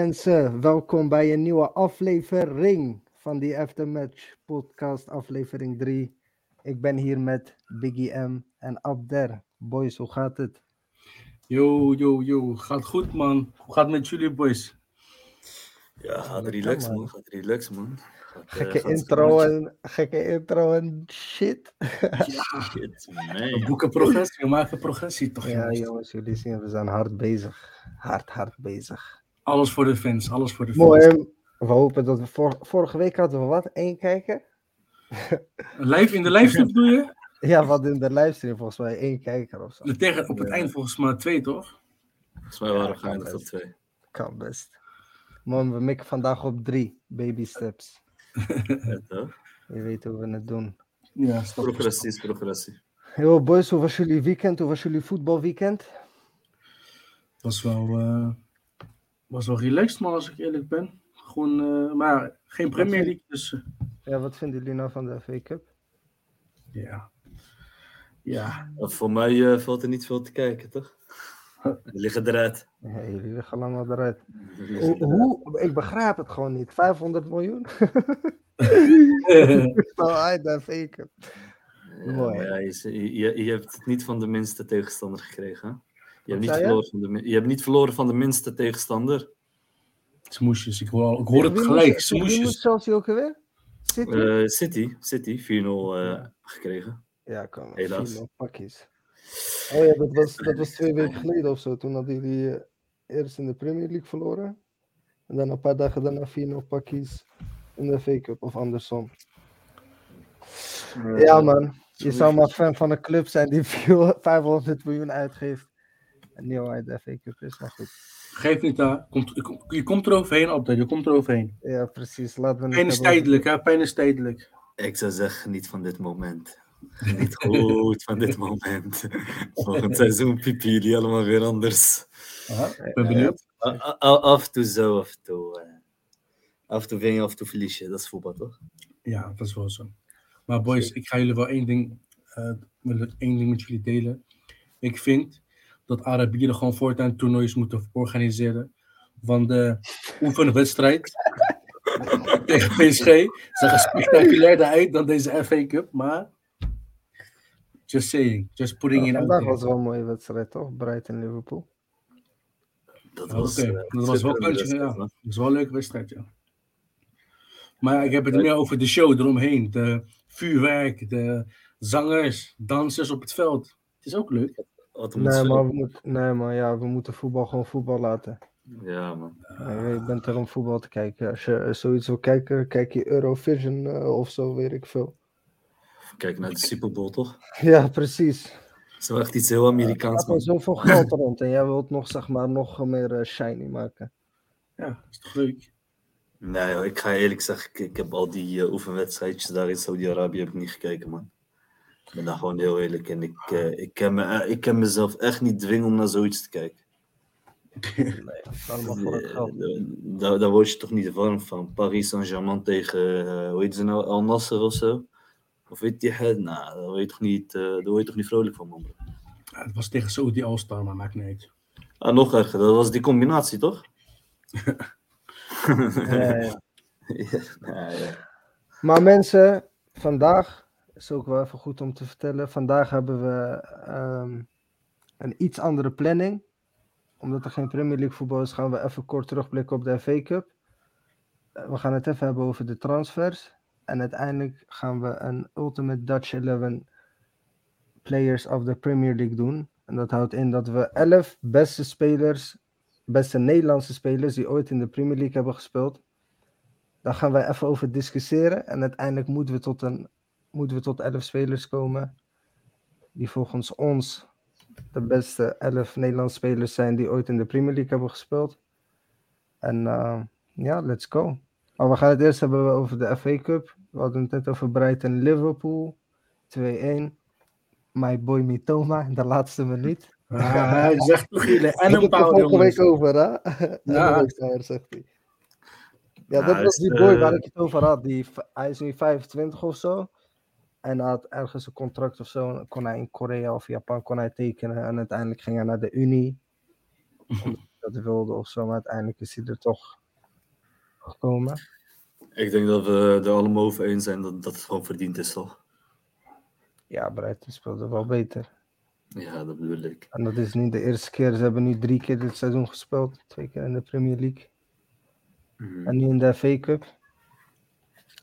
Mensen, welkom bij een nieuwe aflevering van die Aftermatch podcast, aflevering 3. Ik ben hier met Biggie M en Abder. Boys, hoe gaat het? Yo, yo, yo. Gaat goed, man. Hoe gaat het met jullie, boys? Ja, gaat relax man. man, gaat relax man. Gaat, eh, Gekke gaat intro en, gekke intro en shit. Shit, We man. boeken progressie, we maken progressie toch, Ja jongens? jongens, jullie zien, we zijn hard bezig. Hard, hard bezig. Alles voor de fans, alles voor de fans. Mooi, we hopen dat we vor- vorige week hadden we wat, één kijker? Live in de livestream bedoel je? Ja, wat in de livestream volgens mij, één kijker of zo. Tegen, op het Ja. eind volgens mij twee, toch? Volgens mij waren we geëindigd op twee. Kan best. Man, we mikken vandaag op drie baby steps. Ja, toch? Je weet hoe we het doen. Ja, voor Progressie is progressie. Yo boys, hoe was jullie weekend? Hoe was jullie voetbalweekend? stap. Was wel, eh, was wel relaxed, man, als ik eerlijk ben. Gewoon, eh, maar geen Premier League, dus eh, Ja, wat vinden jullie nou van de FA Cup? ja. Ja, Maar Voor mij eh, valt er niet veel te kijken, toch? We liggen eruit. Ja, jullie liggen lang eruit. Hoe, ik begrijp het gewoon niet. 500 miljoen? Nou, uit de FA Cup. Mooi. maar ja, je, je, je hebt het niet van de minste tegenstander gekregen. Hè? Je, hebt niet verloren van de, je hebt niet verloren van de minste tegenstander. smoesjes, ik hoor, ik hoor het gelijk, moest- wie moest smoesjes. Chelsea ook weer? City? Eh, City, City 4-0 eh, gekregen. ja, kom. helaas. 4-0 pakjes. Oh ja, dat was, dat was twee weken geleden of zo. Toen hadden jullie eh, eerst in de Premier League verloren. En dan een paar dagen daarna 4-0 pakjes in de FA Cup of andersom. Ja, man. Je zou maar fan van een club zijn die 500 miljoen uitgeeft. Niet uit de FA Cup is, maar goed. Geef niet aan. Komt, je komt- je komt er overheen, Abdel. Je komt er overheen. Ja, precies. Laten we Pijn is tijdelijk, hè? Pijn is tijdelijk. Ik zou zeggen, geniet van dit moment. Geniet goed van dit moment. Volgend seizoen piepen jullie allemaal weer anders. Ik ben benieuwd. A- a- Af en toe zo, af en toe. eh. Af en toe win je, af en toe verlies je. Dat is voetbal, toch? Ja, dat is wel zo. Maar boys, ik ga jullie wel één ding, eh, wil ik één ding met jullie delen. Ik vind dat Arabieren gewoon voortaan toernooien moeten organiseren. Van de oefenwedstrijd tegen PSG. Zag er spectaculairder uit dan deze FA Cup, maar... Just saying, just putting it out vandaag was wel een mooie wedstrijd, toch? Brighton-Liverpool. Dat was, oké. eh, Dat was wel kantje, ja. Dat is wel een leuke wedstrijd, ja. Maar ik heb het meer over de show eromheen. De vuurwerk, de zangers, dansers op het veld. Het is ook leuk. Wat Nee, maar, we moet, nee, maar ja, we moeten voetbal gewoon voetbal laten. Ja, man. Ja, je bent er om voetbal te kijken. Als je zoiets wil kijken, kijk je Eurovision eh, of zo, weet ik veel. Kijk naar de Super Bowl, toch? Ja, precies. Het is wel echt iets heel Er Amerikaans, gaat er man. zoveel geld rond en jij wilt nog, zeg maar, nog meer eh, shiny maken. Ja, dat is toch leuk. Nee, joh, ik ga eerlijk zeggen, ik, ik heb al die eh, oefenwedstrijdjes daar in Saudi-Arabië ik niet gekeken, man. Ik ben daar gewoon heel eerlijk in. Ik, eh, ik, kan me, eh, ik kan mezelf echt niet dwingen om naar zoiets te kijken. Nee, allemaal voor het Eh, geld. Daar, daar word je toch niet warm van. Paris Saint-Germain tegen, eh, hoe heet ze nou, Al Nasser of zo? Of weet je, nou, daar word je toch niet, eh, daar word je toch niet vrolijk van, man. Ja, het was tegen Saudi All-Star, maar maakt niet uit. Ah, nog erger, dat was die combinatie, toch? Ja, ja. ja, ja. Maar mensen, vandaag is ook wel even goed om te vertellen. Vandaag hebben we ehm, een iets andere planning. Omdat er geen Premier League voetbal is, gaan we even kort terugblikken op de FA Cup. Eh, We gaan het even hebben over de transfers. En uiteindelijk gaan we een Ultimate Dutch 11 Players of the Premier League doen. En dat houdt in dat we 11 beste spelers, beste Nederlandse spelers die ooit in de Premier League hebben gespeeld, daar gaan wij even over discussiëren. En uiteindelijk moeten we tot, een, moeten we tot 11 spelers komen. Die volgens ons de beste 11 Nederlandse spelers zijn die ooit in de Premier League hebben gespeeld. En eh, ja, let's go. Maar we gaan het eerst hebben over de FA Cup. We hadden het net over Brighton Liverpool. 2-1. My boy Mitoma in de laatste minuut. Ah, hij zegt toch jullie en een er vorige jongens. week over, hè? Ja. Ja. zegt hij. Ja, Ja, dat was die boy eh, waar ik het over had. Die, hij is nu 25 of zo. En hij had ergens een contract of zo. Kon hij in Korea of Japan kon hij tekenen. En uiteindelijk ging hij naar de Unie. dat wilde of zo, maar uiteindelijk is hij er toch gekomen. Ik denk dat we er allemaal over eens zijn dat, dat het gewoon verdiend is, toch? Ja, Brighton speelde wel beter. Ja, dat bedoel ik. En dat is niet de eerste keer. Ze hebben nu drie keer dit seizoen gespeeld. Twee keer in de Premier League. Mhm. En nu in de FA Cup.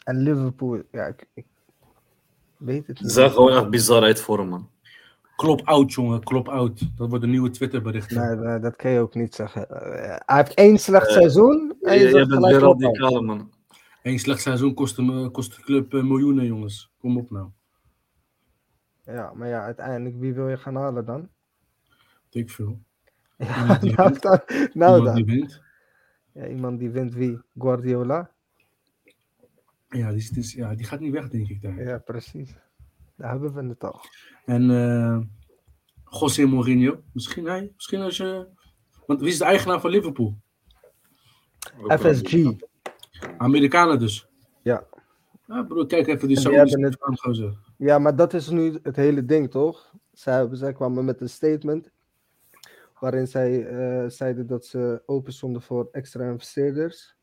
En Liverpool, ja, ik, ik weet het niet. gewoon echt bizar uit vorm, man. Klop oud, jongen. Klop oud. Dat wordt een nieuwe Twitterbericht. Nee, nee, dat kan je ook niet zeggen. Eh, hij heeft één slecht Eh, seizoen. En Je, je je zegt bent weer man. Eén slecht seizoen kost, hem, kost de club eh, miljoenen, jongens. Kom op nou. Ja, maar ja, uiteindelijk, wie wil je gaan halen dan? Ik veel. Ja, nou dan. Nou Iemand die wint. Ja, iemand die wint wie? Guardiola? Ja die, is- ja, die gaat niet weg, denk ik. Daar. Ja, precies. Daar hebben we het al. En eh José Mourinho. Misschien hij. Misschien als je... Want wie is de eigenaar van Liverpool? FSG. Amerikanen dus. Ja. Ja, broer, kijk even die Saoedische het-. Ja, maar dat is nu het hele ding, toch? Zij, zij kwamen met een statement waarin zij eh, zeiden dat ze open stonden voor extra investeerders.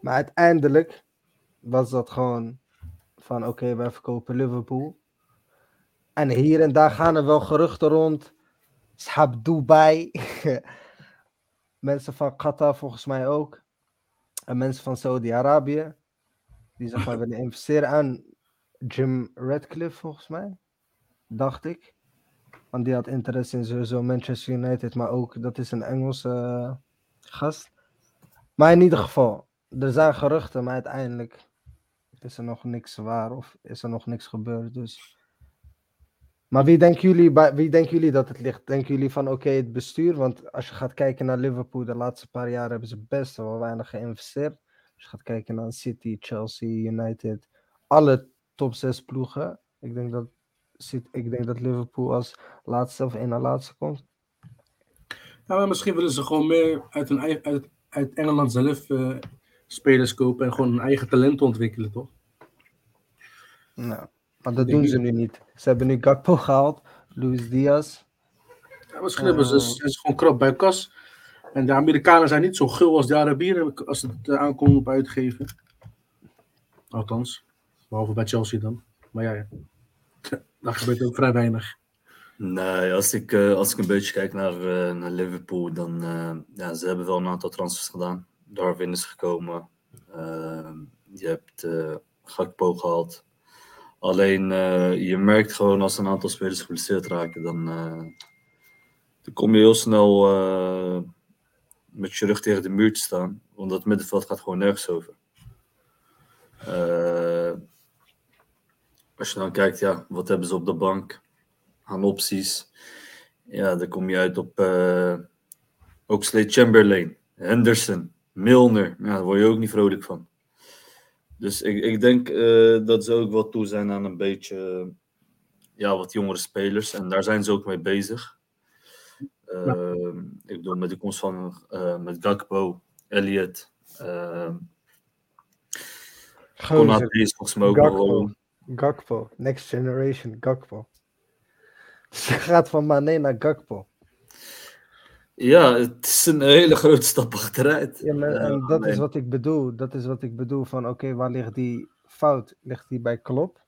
Maar uiteindelijk was dat gewoon van oké, wij verkopen Liverpool. En hier en daar gaan er wel geruchten rond. Schap Dubai. mensen van Qatar volgens mij ook. En mensen van Saudi-Arabië. Die zeg maar willen investeren aan Jim Radcliffe volgens mij. Dacht ik. Want die had interesse in sowieso Manchester United. Maar ook, dat is een Engelse eh, gast. Maar in ieder geval, er zijn geruchten, maar uiteindelijk is er nog niks waar of is er nog niks gebeurd. Dus. Maar wie denken, jullie, wie denken jullie dat het ligt? Denken jullie van oké, het bestuur? Want als je gaat kijken naar Liverpool, de laatste paar jaar hebben ze best wel weinig geïnvesteerd. Als je gaat kijken naar City, Chelsea, United, alle top 6 ploegen. Ik denk dat, ik denk dat Liverpool als laatste of één na laatste komt. Maar misschien willen ze gewoon meer uit, eigen- uit, uit Engeland zelf eh, spelers kopen en gewoon hun eigen talent ontwikkelen, toch? Nou, maar dat doen ze nu niet. Ze hebben nu Gakpo gehaald, Luis Diaz. Ja, misschien hebben ze, zijn ze gewoon krap bij kas. En de Amerikanen zijn niet zo gul als de Arabieren als het uh, aankomt op uitgeven. Althans, behalve bij Chelsea dan. Maar ja, ja. daar gebeurt ook vrij weinig. Nee, als ik, eh, als ik een beetje kijk naar, eh, naar Liverpool, dan uh, ja, ze hebben wel een aantal transfers gedaan. Darwin is gekomen. Uh, je hebt uh, Gakpo gehaald. Alleen uh, je merkt gewoon als een aantal spelers geblesseerd raken, dan, dan kom je heel snel uh, met je rug tegen de muur te staan. Want het middenveld gaat gewoon nergens over. Als je dan kijkt, ja, wat hebben ze op de bank aan opties? Ja, dan kom je uit op Oxlade Chamberlain, Henderson, Milner. Ja, daar word je ook niet vrolijk van. Dus ik, ik denk uh, dat ze ook wel toe zijn aan een beetje ja, wat jongere spelers. En daar zijn ze ook mee bezig. Uh, ja. Ik bedoel, met de komst van uh, met Gakpo, Elliot. Uh, Konate is volgens mij ook Gakpo. wel. Gakpo, next generation Gakpo. Ze gaat van Mane naar Gakpo. Ja, het is een hele grote stap achteruit. Ja, maar, en Uh, dat is wat ik bedoel. Dat is wat ik bedoel van oké, waar ligt die fout? Ligt die bij Klopp?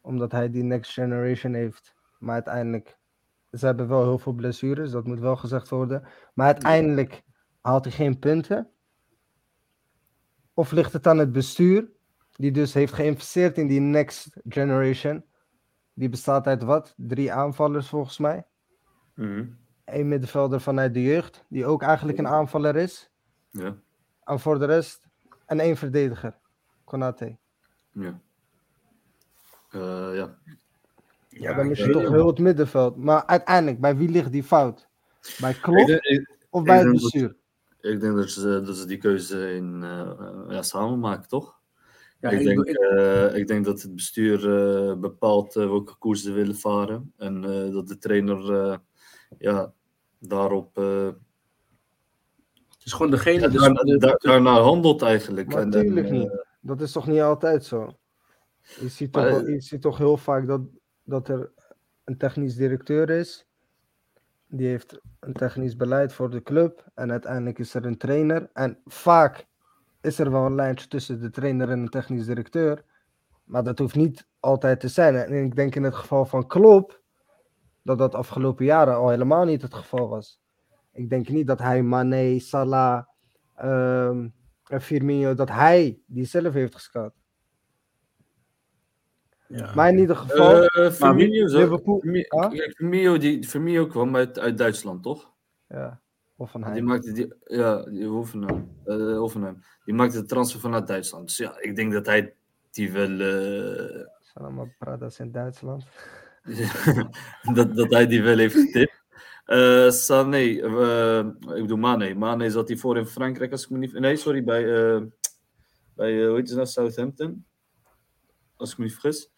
Omdat hij die next generation heeft. Maar uiteindelijk, ze hebben wel heel veel blessures, dat moet wel gezegd worden. Maar uiteindelijk haalt hij geen punten. Of ligt het aan het bestuur, die dus heeft geïnvesteerd in die next generation. Die bestaat uit wat? Drie aanvallers volgens mij. Mhm, Eén middenvelder vanuit de jeugd, die ook eigenlijk een aanvaller is. Ja, En voor de rest, en één verdediger. Konate. ja. Eh, ja. Ja, dan is je weet toch heel het middenveld. Maar uiteindelijk, bij wie ligt die fout? Bij Klopp ik, of bij het dat- bestuur? ik denk dat, ze, dat ze die keuze in, eh, ja, samen maken, toch? Ja, ik, ik denk, ik- eh, ik denk dat het bestuur eh, bepaalt welke koers ze willen varen. En eh, dat de trainer eh, ja, daarop eh, Het is gewoon degene. Dus, daar, daar, daarnaar handelt eigenlijk. Maar En, tuurlijk eh, niet. Dat is toch niet altijd zo? Je ziet toch, Maar, wel- je ziet toch heel vaak dat, dat er een technisch directeur is. die heeft een technisch beleid voor de club. En uiteindelijk is er een trainer. En vaak is er wel een lijntje tussen de trainer en de technisch directeur. Maar dat hoeft niet altijd te zijn. En ik denk in het geval van Klopp dat dat afgelopen jaren al helemaal niet het geval was. Ik denk niet dat hij Mane, Salah ehm, en Firmino, dat hij die zelf heeft gescout. Ja. Maar in ieder geval, Eh, Firmino, zo- Liverpool- Ah? Firmino, die, Firmino kwam uit, uit Duitsland, toch? ja, of van Die maakte die, ja, die Hoffenheim, eh, Hoffenheim. Die maakte de transfer vanuit Duitsland. Dus ja, ik denk dat hij die wel. eh, Zijn allemaal Pradas in Duitsland. dat, dat hij die wel heeft getipt. Eh Sané, eh, ik bedoel Mane. Mane zat hij voor in Frankrijk, als ik me niet... Nee, sorry, bij, eh, bij hoe heet het nou, Southampton. Als ik me niet vergis.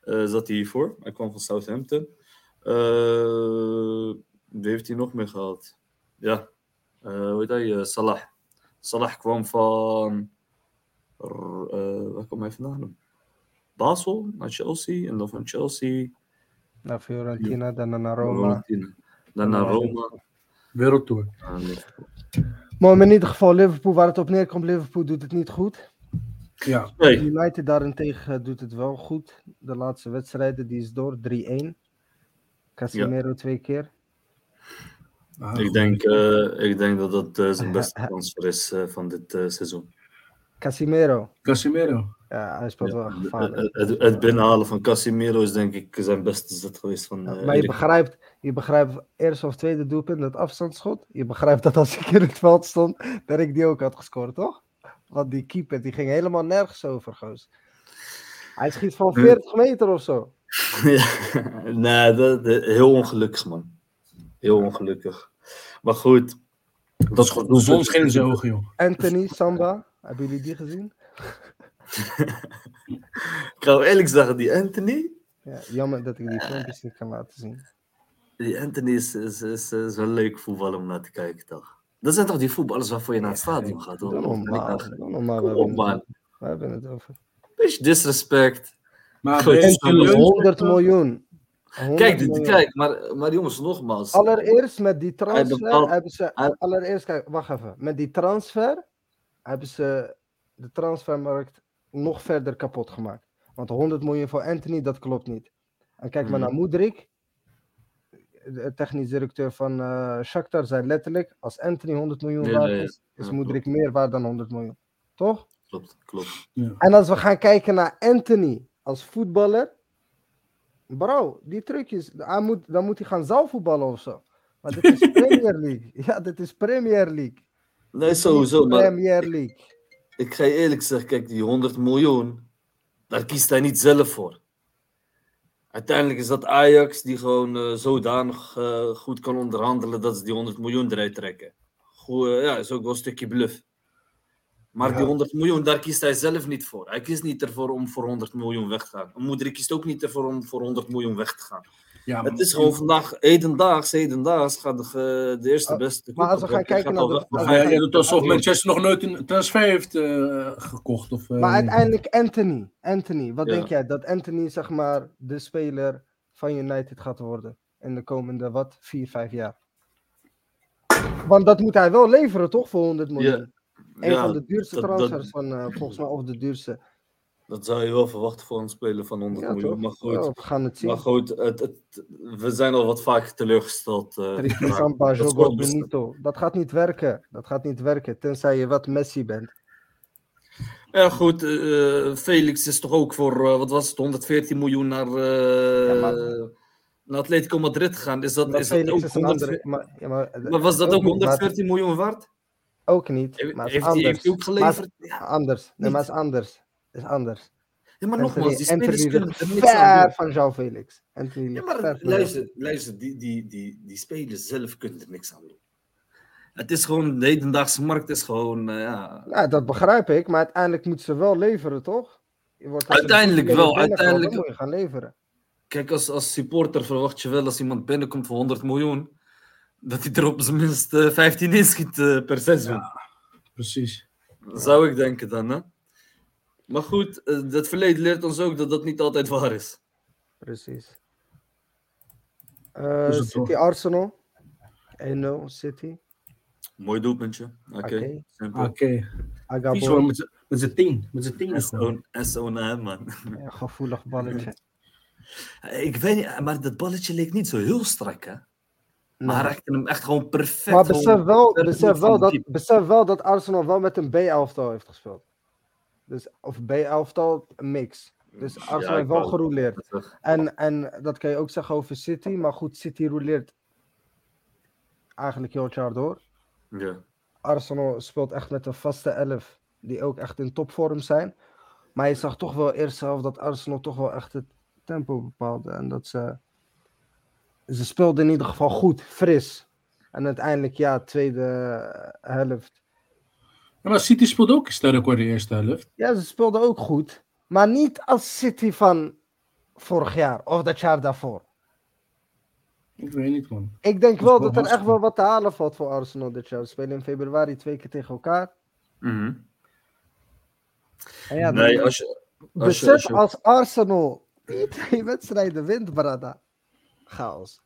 Zat hij hiervoor. Hij kwam van Southampton. Wie heeft hij nog meer gehad? Ja, hoe heet hij? Salah. Salah kwam van... waar kwam hij vandaan? Basel naar Chelsea. En dan van Chelsea Naar Fiorentina, dan naar Roma. Fiorentina. Dan naar Roma. Wereldtour. naar Liverpool. Maar in ieder geval, Liverpool, waar het op neerkomt, Liverpool doet het niet goed. Ja, Nee, United daarentegen doet het wel goed. De laatste wedstrijden, die is door, 3-1. Casemiro twee keer. Ah, ik denk, eh, ik denk dat dat eh, zijn beste transfer is eh, van dit eh, seizoen. Casemiro. Casemiro. Ja, hij speelt wel gevaarlijk. het, het, het binnenhalen van Casemiro is denk ik zijn beste zet geweest van. Ja, eh, maar je begrijpt, je begrijpt eerste of tweede doelpunt, dat afstandsschot. Je begrijpt dat als ik in het veld stond, dat ik die ook had gescoord, toch? Want die keeper, die ging helemaal nergens over, goos. Hij schiet van 40 meter of zo. ja, nee, dat, dat- heel ongelukkig man. Heel ongelukkig. Maar goed. Dat is gewoon De zon scheen in zijn ogen, joh. Anthony Samba, hebben jullie die gezien? Ik ga eerlijk zeggen, die Anthony. Ja, jammer dat ik die filmpjes niet kan laten zien. Die Anthony is, is, is, is wel leuk voetbal om naar te kijken, toch? Dat zijn toch die voetballers waarvoor je naar het stadion gaat, hoor? Normaal, normaal. We hebben, het, we hebben het over. Beetje disrespect. Maar Goed. ben je Anthony, serieus? 100 miljoen. 100 Kijk, miljoen. kijk maar, maar jongens, nogmaals. Allereerst met die transfer bepaalt- hebben ze. hij- Allereerst, kijk, wacht even. Met die transfer hebben ze de transfermarkt nog verder kapot gemaakt. Want 100 miljoen voor Anthony, dat klopt niet. En kijk maar Mhm. naar Moedrik. De technisch directeur van eh Shakhtar zei letterlijk: als Anthony 100 miljoen Nee, waard nee, is, is ja, Moedrik meer waard dan 100 miljoen. Toch? Klopt, klopt. En als we gaan kijken naar Anthony als voetballer. Bro, die trucjes, hij moet, dan moet hij gaan zaalvoetballen of zo. Maar dit is Premier League. Ja, dit is Premier League. Nee, sowieso. Maar Premier League. Ik ga je eerlijk zeggen, kijk, die 100 miljoen, daar kiest hij niet zelf voor. Uiteindelijk is dat Ajax die gewoon eh, zodanig eh, goed kan onderhandelen dat ze die 100 miljoen eruit trekken. Goed, eh, ja, is ook wel een stukje bluff. Maar Ja. die 100 miljoen, daar kiest hij zelf niet voor. Hij kiest niet ervoor om voor 100 miljoen weg te gaan. Een moeder kiest ook niet ervoor om voor 100 miljoen weg te gaan. Ja, Het is gewoon vandaag, hedendaags, hedendaags gaat de, de eerste Ah, beste. maar als we gaan kijken naar de-. Maar ja, je doet alsof Manchester nog nooit een transfer heeft eh, gekocht. Of, eh, Maar uiteindelijk Anthony. Anthony, wat Ja. denk jij? Dat Anthony, zeg maar, de speler van United gaat worden in de komende, wat, vier, vijf jaar? Want dat moet hij wel leveren, toch, voor 100 miljoen? Een Ja, van de duurste dat- dat- transfers van, eh, volgens mij, of de duurste. Dat zou je wel verwachten voor een speler van 100 Ja, miljoen. toch? Maar goed, Ja, we gaan het zien. maar goed het, het, we zijn al wat vaker teleurgesteld. Samba, Dat Jogo Benito. Dat gaat niet werken. Dat gaat niet werken, tenzij je wat Messi bent. Ja, goed. eh, Felix is toch ook voor, eh, wat was het, 114 miljoen naar, eh, Ja, maar- naar Atletico Madrid gegaan. Is dat, Maar is dat ook is een 100 andere... Maar, ja, maar, was dat ook niet, maar het- 114 miljoen waard? Ook niet, maar heeft, hij, heeft anders. hij ook Maar geleverd? is anders. Nee, maar is anders. Is anders. ja, maar Anthony- nogmaals, die spelers kunnen er niks aan van João Felix. Anthony Ja, maar luister, luister die, die, die, die spelers zelf kunnen er niks aan doen. Het is gewoon, de hedendaagse markt is gewoon, eh, ja... Ja, dat begrijp ik, maar uiteindelijk moeten ze wel leveren, toch? Je wordt Uiteindelijk wel, uiteindelijk- Dan moet je gaan leveren. Kijk, als, als supporter verwacht je wel als iemand binnenkomt voor 100 miljoen, dat hij er op zijn minst eh, 15 inschiet eh, per seizoen. Precies. Zou ik denken dan, hè? Maar goed, eh, het verleden leert ons ook dat dat niet altijd waar is. Precies. Eh, City? Arsenal. 1-0 City. Mooi doelpuntje. Oké. Oké. simpel. Oké. Boy. hoor, met z'n- tien. Met z'n tien. naar hem, man. Ja, gevoelig balletje. Ik weet niet, maar dat balletje leek niet zo heel strak, hè? Maar hij raakte hem echt gewoon perfect. Maar besef wel, besef, wel dat, diep. besef wel dat Arsenal wel met een B-elftal heeft gespeeld. Dus, of B-elftal, een mix. Dus Arsenal heeft wel gerouleerd. En, en dat kan je ook zeggen over City. Maar goed, City rouleert eigenlijk heel het jaar door. Ja. Arsenal speelt echt met een vaste elf. Die ook echt in topvorm zijn. Maar je zag toch wel eerst zelf dat Arsenal toch wel echt het tempo bepaalde. En dat ze... Ze speelden in ieder geval goed, fris. En uiteindelijk, ja, tweede helft. Ja, maar City speelde ook sterk hoor de eerste helft. Ja, ze speelden ook goed. Maar niet als City van vorig jaar of dat jaar daarvoor. Ik weet niet man. Ik denk wel dat er echt wel wat te halen valt voor Arsenal dit jaar. Ze spelen in februari twee keer tegen elkaar. Mhm. En ja, Nee, als je. Als je, besef als je als Arsenal die twee wedstrijden wint, Brada. Chaos.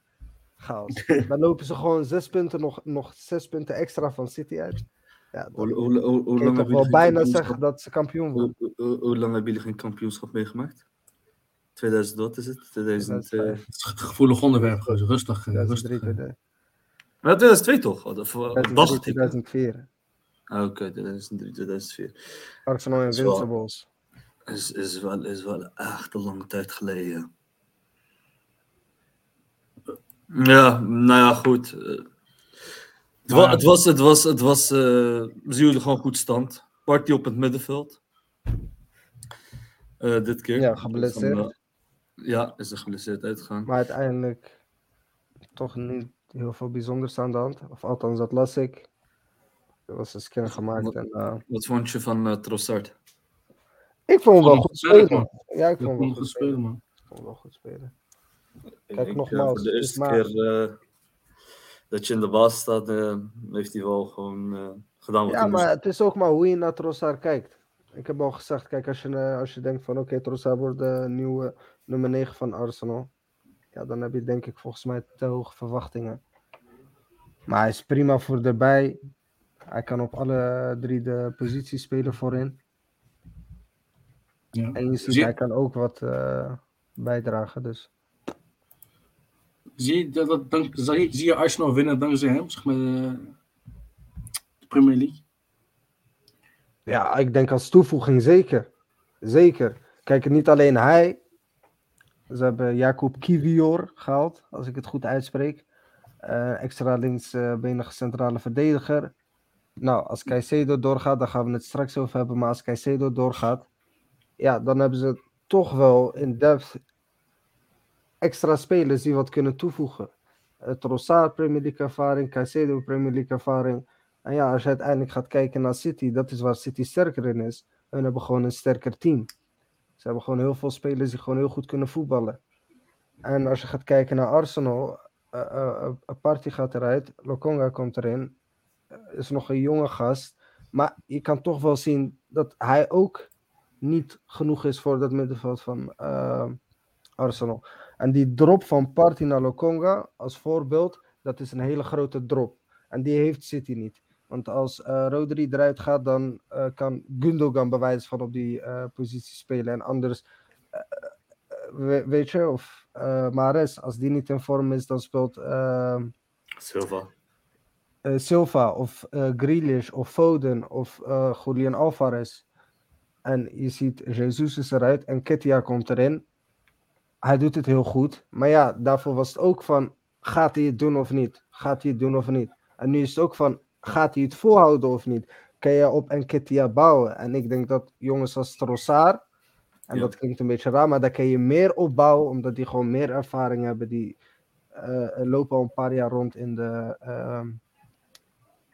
Chaos. Dan lopen ze gewoon zes punten, nog, nog zes punten extra van City uit. Ja, hoe, hoe, hoe, hoe kun je lang toch hebben wel bijna kampioenschap- zeggen dat ze kampioen worden. Hoe, hoe, hoe lang hebben jullie geen kampioenschap meegemaakt? 2000, wat is het? 2000, eh, 2005, Het is een gevoelig onderwerp. Rustig. eh, 2003, rustig. eh. 2000, Maar 2002 toch? Of, of, of 2003, dacht ik. 2004. Ah, Oké, 2003, 2004. Arsenal Zo. Invincibles. Is, is, wel, is wel echt een lange tijd geleden. Ja, nou ja, goed. Het, wa- Maar- het was, het was, het was, eh zien jullie gewoon goed stand. Party op het middenveld. Eh, dit keer. Ja, geblesseerd. Eh, ja, is er geblesseerd uitgegaan. Maar uiteindelijk toch niet heel veel bijzonders aan de hand. Of althans, dat las ik. Er was een scan gemaakt. En, eh, Wat vond je van eh Trossard? ik vond hem wel goed spelen. Ja, ik vond hem wel goed goed spelen, man. Ik vond hem wel goed spelen. Ik Kijk, nogmaals, voor de eerste maar- keer eh, dat je in de baas staat, eh, heeft hij wel gewoon eh, gedaan wat Ja, maar het is ook maar hoe je naar Trossard kijkt. Ik heb al gezegd, kijk, als je, eh, als je denkt van oké, Trossard wordt de nieuwe nummer 9 van Arsenal. Ja, dan heb je denk ik volgens mij te hoge verwachtingen. Maar hij is prima voor erbij. Hij kan op alle drie de posities spelen voorin. Ja. En je ziet, Zie- hij kan ook wat eh, bijdragen. Dus Zie je, dat, dank, zie, zie Arsenal winnen dankzij hem, zeg maar, eh, de Premier League? ja, ik denk als toevoeging zeker. Zeker. Kijk, niet alleen hij. Ze hebben Jacob Kivior gehaald, als ik het goed uitspreek. Eh, extra linksbenige centrale verdediger. Nou, als Caicedo doorgaat, daar gaan we het straks over hebben. Maar als Caicedo doorgaat, ja, dan hebben ze toch wel in depth extra spelers die wat kunnen toevoegen. Uh, Trossard Premier League ervaring, Caicedo Premier League ervaring. En ja, als je uiteindelijk gaat kijken naar City, dat is waar City sterker in is. Hun hebben gewoon een sterker team. Ze hebben gewoon heel veel spelers die gewoon heel goed kunnen voetballen. En als je gaat kijken naar Arsenal, uh, uh, Party gaat eruit, Lokonga komt erin, is nog een jonge gast. Maar je kan toch wel zien dat hij ook niet genoeg is voor dat middenveld van Arsenal. En die drop van Party naar Lokonga, als voorbeeld, dat is een hele grote drop. En die heeft City niet. Want als uh, Rodri eruit gaat, dan uh, kan Gundogan bewijs van op die uh, positie spelen. En anders, we, weet je, of Mares, als die niet in vorm is, dan speelt Silva. Silva of Grealish of Foden of Julian Alvarez. En je ziet, Jesus is eruit en Ketia komt erin. Hij doet het heel goed. Maar ja, daarvoor was het ook van, gaat hij het doen of niet? Gaat hij het doen of niet? En nu is het ook van, gaat hij het volhouden of niet? Kan je op Enketia bouwen? En ik denk dat jongens als Trossard, en ja. dat klinkt een beetje raar, maar daar kan je meer op bouwen, omdat die gewoon meer ervaring hebben. Die uh, lopen al een paar jaar rond in de, uh,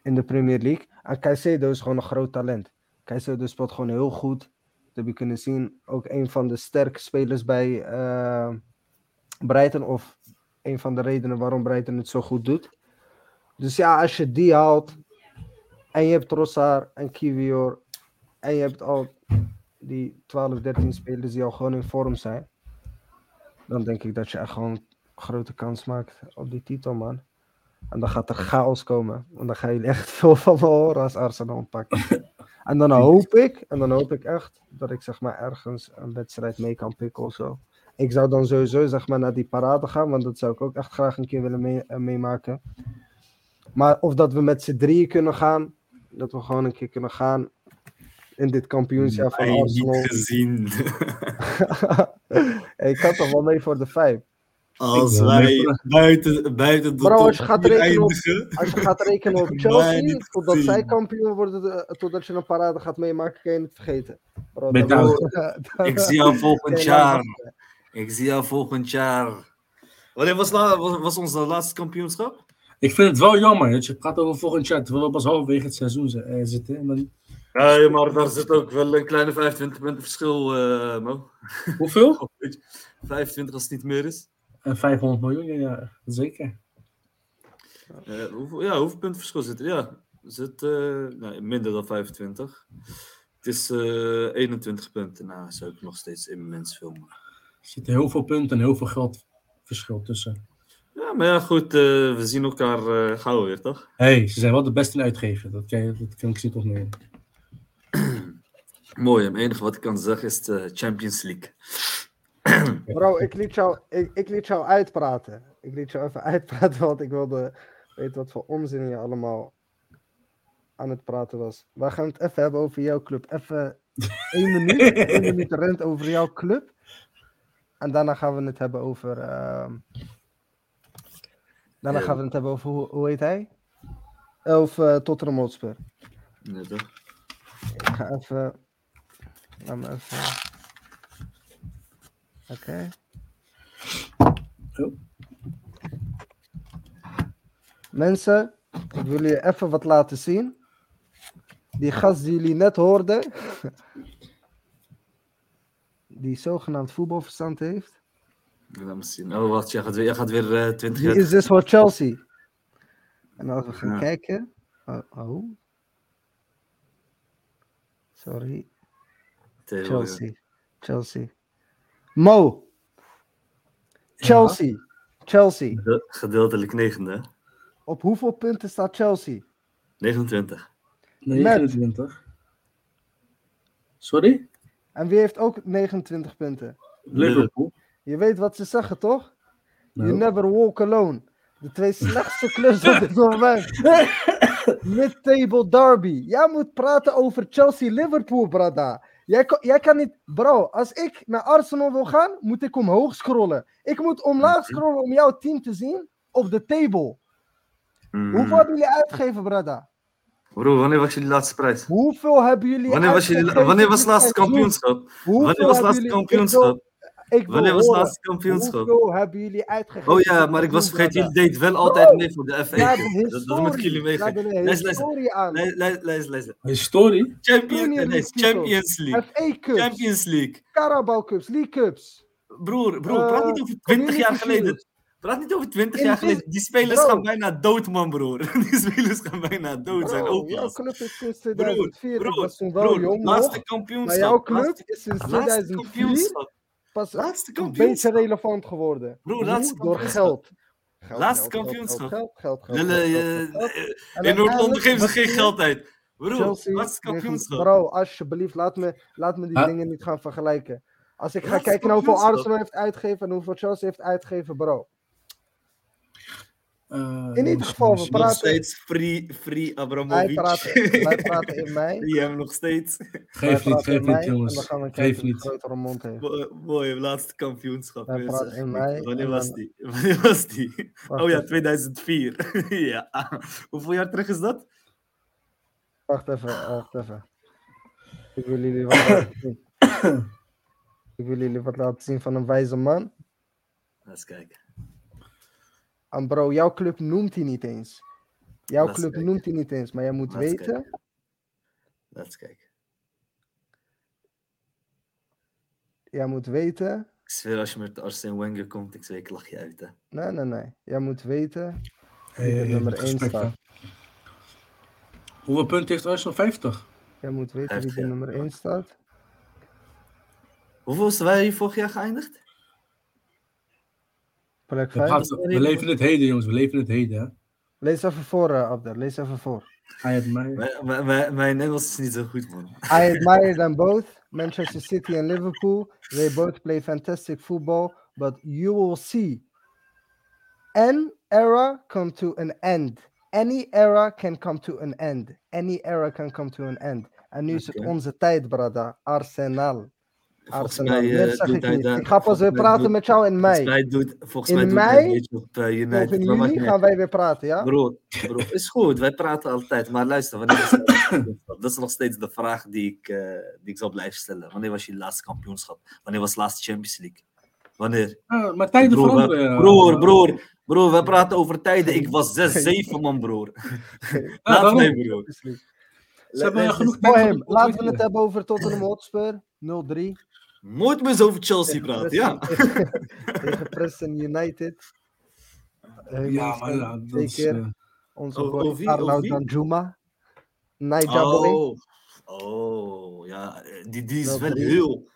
in de Premier League. En Caicedo is gewoon een groot talent. Caicedo speelt gewoon heel goed. Heb je kunnen zien. Ook een van de sterke spelers bij uh, Brighton, of een van de redenen waarom Brighton het zo goed doet. Dus ja, als je die haalt en je hebt Trossard en Kiwior en je hebt al die 12, 13 spelers die al gewoon in vorm zijn, dan denk ik dat je echt gewoon grote kans maakt op die titel, man. En dan gaat er chaos komen. En dan gaan jullie echt veel van me horen als Arsenal pakken. en dan hoop ik, en dan hoop ik echt, dat ik zeg maar ergens een wedstrijd mee kan pikken of zo. Ik zou dan sowieso zeg maar naar die parade gaan, want dat zou ik ook echt graag een keer willen mee- eh, meemaken. Maar of dat we met z'n drieën kunnen gaan, dat we gewoon een keer kunnen gaan in dit kampioensjaar van Arsenal. niet gezien. ik kan toch wel mee voor de vijf. Als wij buiten, buiten de Bro, top als je gaat rekenen op- Als je gaat rekenen op Chelsea, niet totdat zij kampioen worden, eh, totdat je een parade gaat meemaken, kan je het vergeten. Bro, dan- dan- ik zie jou volgend jaar. Ik zie jou volgend jaar. Wanneer was, was, was ons laatste kampioenschap? Ik vind het wel jammer dat je praat over volgend jaar, terwijl we pas halverwege het seizoen eh, zitten. En dan, Ja, maar daar zit ook wel een kleine 25 punten verschil, eh, Mo. hoeveel? 25 als het niet meer is. En 500 miljoen, ja, zeker. Hoeveel, ja, hoeveel punten verschil zit er? Ja, zit eh, nou, minder dan 25. Het is eh 21 punten. Nou, zou ik nog steeds immens maken. Er zitten heel veel punten en heel veel geld verschil tussen. Ja, maar ja, goed, eh, we zien elkaar gauw weer, toch? hey, ze zijn wel de beste in uitgeven. Dat kan, je, dat kan ik zien toch nemen. Mooi, het enige wat ik kan zeggen is de Champions League. Bro, ik liet, jou, ik, ik liet jou uitpraten. Ik liet jou even uitpraten, want ik wilde weten wat voor onzin je allemaal aan het praten was. We gaan het even hebben over jouw club. Even één minuut, één minuut rent over jouw club. En daarna gaan we het hebben over... ehm, daarna gaan we het hebben over, hoe, hoe heet hij? Of uh, Tottenham Hotspur. Nee, toch? Ik ga even... Laat me even... Oké. Oh. Mensen, ik wil jullie even wat laten zien. Die gast die jullie net hoorden, die zogenaamd voetbalverstand heeft, Laat me zien. Oh, wacht, jij gaat weer, jij gaat weer eh 20 die jaar. is dus voor Chelsea. En als we gaan Ja. kijken. Oh, oh. Sorry. Chelsea. Chelsea. Mo. Chelsea. Chelsea. Gede- Gedeeltelijk negende? Op hoeveel punten staat Chelsea? 29. 29. Sorry? En wie heeft ook 29 punten? Liverpool. Je weet wat ze zeggen, toch? You Nou, never walk alone. De twee slechtste clubs op dit moment. Mid-table derby. Jij moet praten over Chelsea-Liverpool, brada. Jij, kan- jij kan niet... Bro, als ik naar Arsenal wil gaan, moet ik omhoog scrollen. Ik moet omlaag scrollen om jouw team te zien op de table. Mm. Hoeveel hebben jullie uitgegeven, brada? Bro, wanneer was jullie laatste prijs? Hoeveel hebben jullie Wanneer was, jullie, wanneer was laatste kampioenschap? Hoeveel Wanneer was laatste kampioenschap? Ik Wanneer was het laatste kampioenschap? Hoeveel hebben jullie uitgegeven? Oh ja, maar ik was vergeten, jullie deed wel altijd mee voor de FA. Ja, Cup. de dat, dat moet ik jullie meegeven. de Luister, luister. historie aan. Lu- lu- Luister, luister. Historie? Champions, Champions League. FA Cups, Champions League. Carabao Cups, League Cups. Broer, broer, Eh, praat niet over 20 jaar geleden. Praat niet over 20 In jaar geleden. Die spelers Bro. gaan bijna dood, man, broer. Die spelers gaan bijna dood zijn. Ook jouw club is sinds Broer, 2004. ik broer, was toen wel broer, jong laatste kampioenschap. Maar jouw club laatste, is sinds laatste 2004 kampioenschap. Pas Laatste een beetje kampioenschap. relevant geworden. Laatste Door kampioenschap. geld. Geld, Laatste geld, kampioenschap. Geld, geld, geld, In Noord-Londen geven ze geen geld uit. Broer, Chelsea, laatste kampioenschap. Bro, alsjeblieft, laat me, laat me die Ah. dingen niet gaan vergelijken. Als ik ga Laatste kijken naar hoeveel kampioenschap. Arsenal heeft uitgegeven en hoeveel Chelsea heeft uitgegeven, bro. Eh, In ieder geval, we misschien- Nog praten- steeds free, free Wij Abramovic. praten, wij praten in mei. Die hebben nog steeds. Geef niet, praten geef in niet, mei En dan jongens. gaan we Geef kijken wie een niet. grotere mond heeft. Mo- Mooi, laatste kampioenschap. Wij praten in mei Wanneer was dan- die? Wanneer was die? Wacht Oh ja, even. 2004. ja. Hoeveel jaar terug is dat? Wacht even, wacht even. Ik wil jullie wat laten zien. Ik wil jullie wat laten zien van een wijze man. Laat kijken. En bro, jouw club noemt hij niet eens. Jouw club kijken. noemt hij niet eens, maar jij moet Laat eens weten. Laat kijken. Jij moet weten. Ik zweer, als je met Arsene Wenger komt, ik zweer, ik lach je uit. Hè. Nee, nee, nee. Jij moet weten. Hey, hey, nummer hey, één respect, staat. hè. Hoeveel punten heeft Arsenal? 50? Jij moet weten wie de ja. nummer 1 staat. Hoeveel is wij vorig jaar geëindigd? Plek We, 5. praten- we leven in het heden, jongens. We leven in het heden, hè. Lees even voor, uh, Abder. Lees even voor. I admire. Mijn, mijn- mijn, mijn Engels is niet zo goed, man. I admire them both, Manchester City and Liverpool. They both play fantastic football, but you will see an era come to an end. Any era can come to an end. Any era can come to an end. En nu is het onze tijd, brada. Arsenal. Volgens Arsenal. mij, Meer zeg doet ik niet. daar- Ik ga pas volgens weer praten doet- met jou in Volgens mei. mij doet, volgens In mij doet mei? hij een beetje op eh, Of United. in maakt juli niet gaan wij weer praten, ja? Bro, bro, is goed, wij praten altijd. Maar luister, wanneer was het laatste kampioenschap? Dat is nog steeds de vraag die ik, eh, die ik zal blijven stellen. Wanneer was je laatste kampioenschap? Wanneer was de laatste Champions League? Wanneer? Ah, maar tijden Broer, veranderen. ja. broer, broer, broer, we praten over tijden. Ik was 6, 7 man, broer. Laat mij, broer. Ze hebben genoeg Laten we het hebben over Tottenham Hotspur. 0-3. Nooit meer zo over Chelsea praten, ja. Tegen Preston United. Eh, Ja, maar ja, dat twee is, keer. eh, Onze boy? Arnaud wie? Danjuma. Boy. Oh, oh, ja, eh, die, die is Dat wel heel,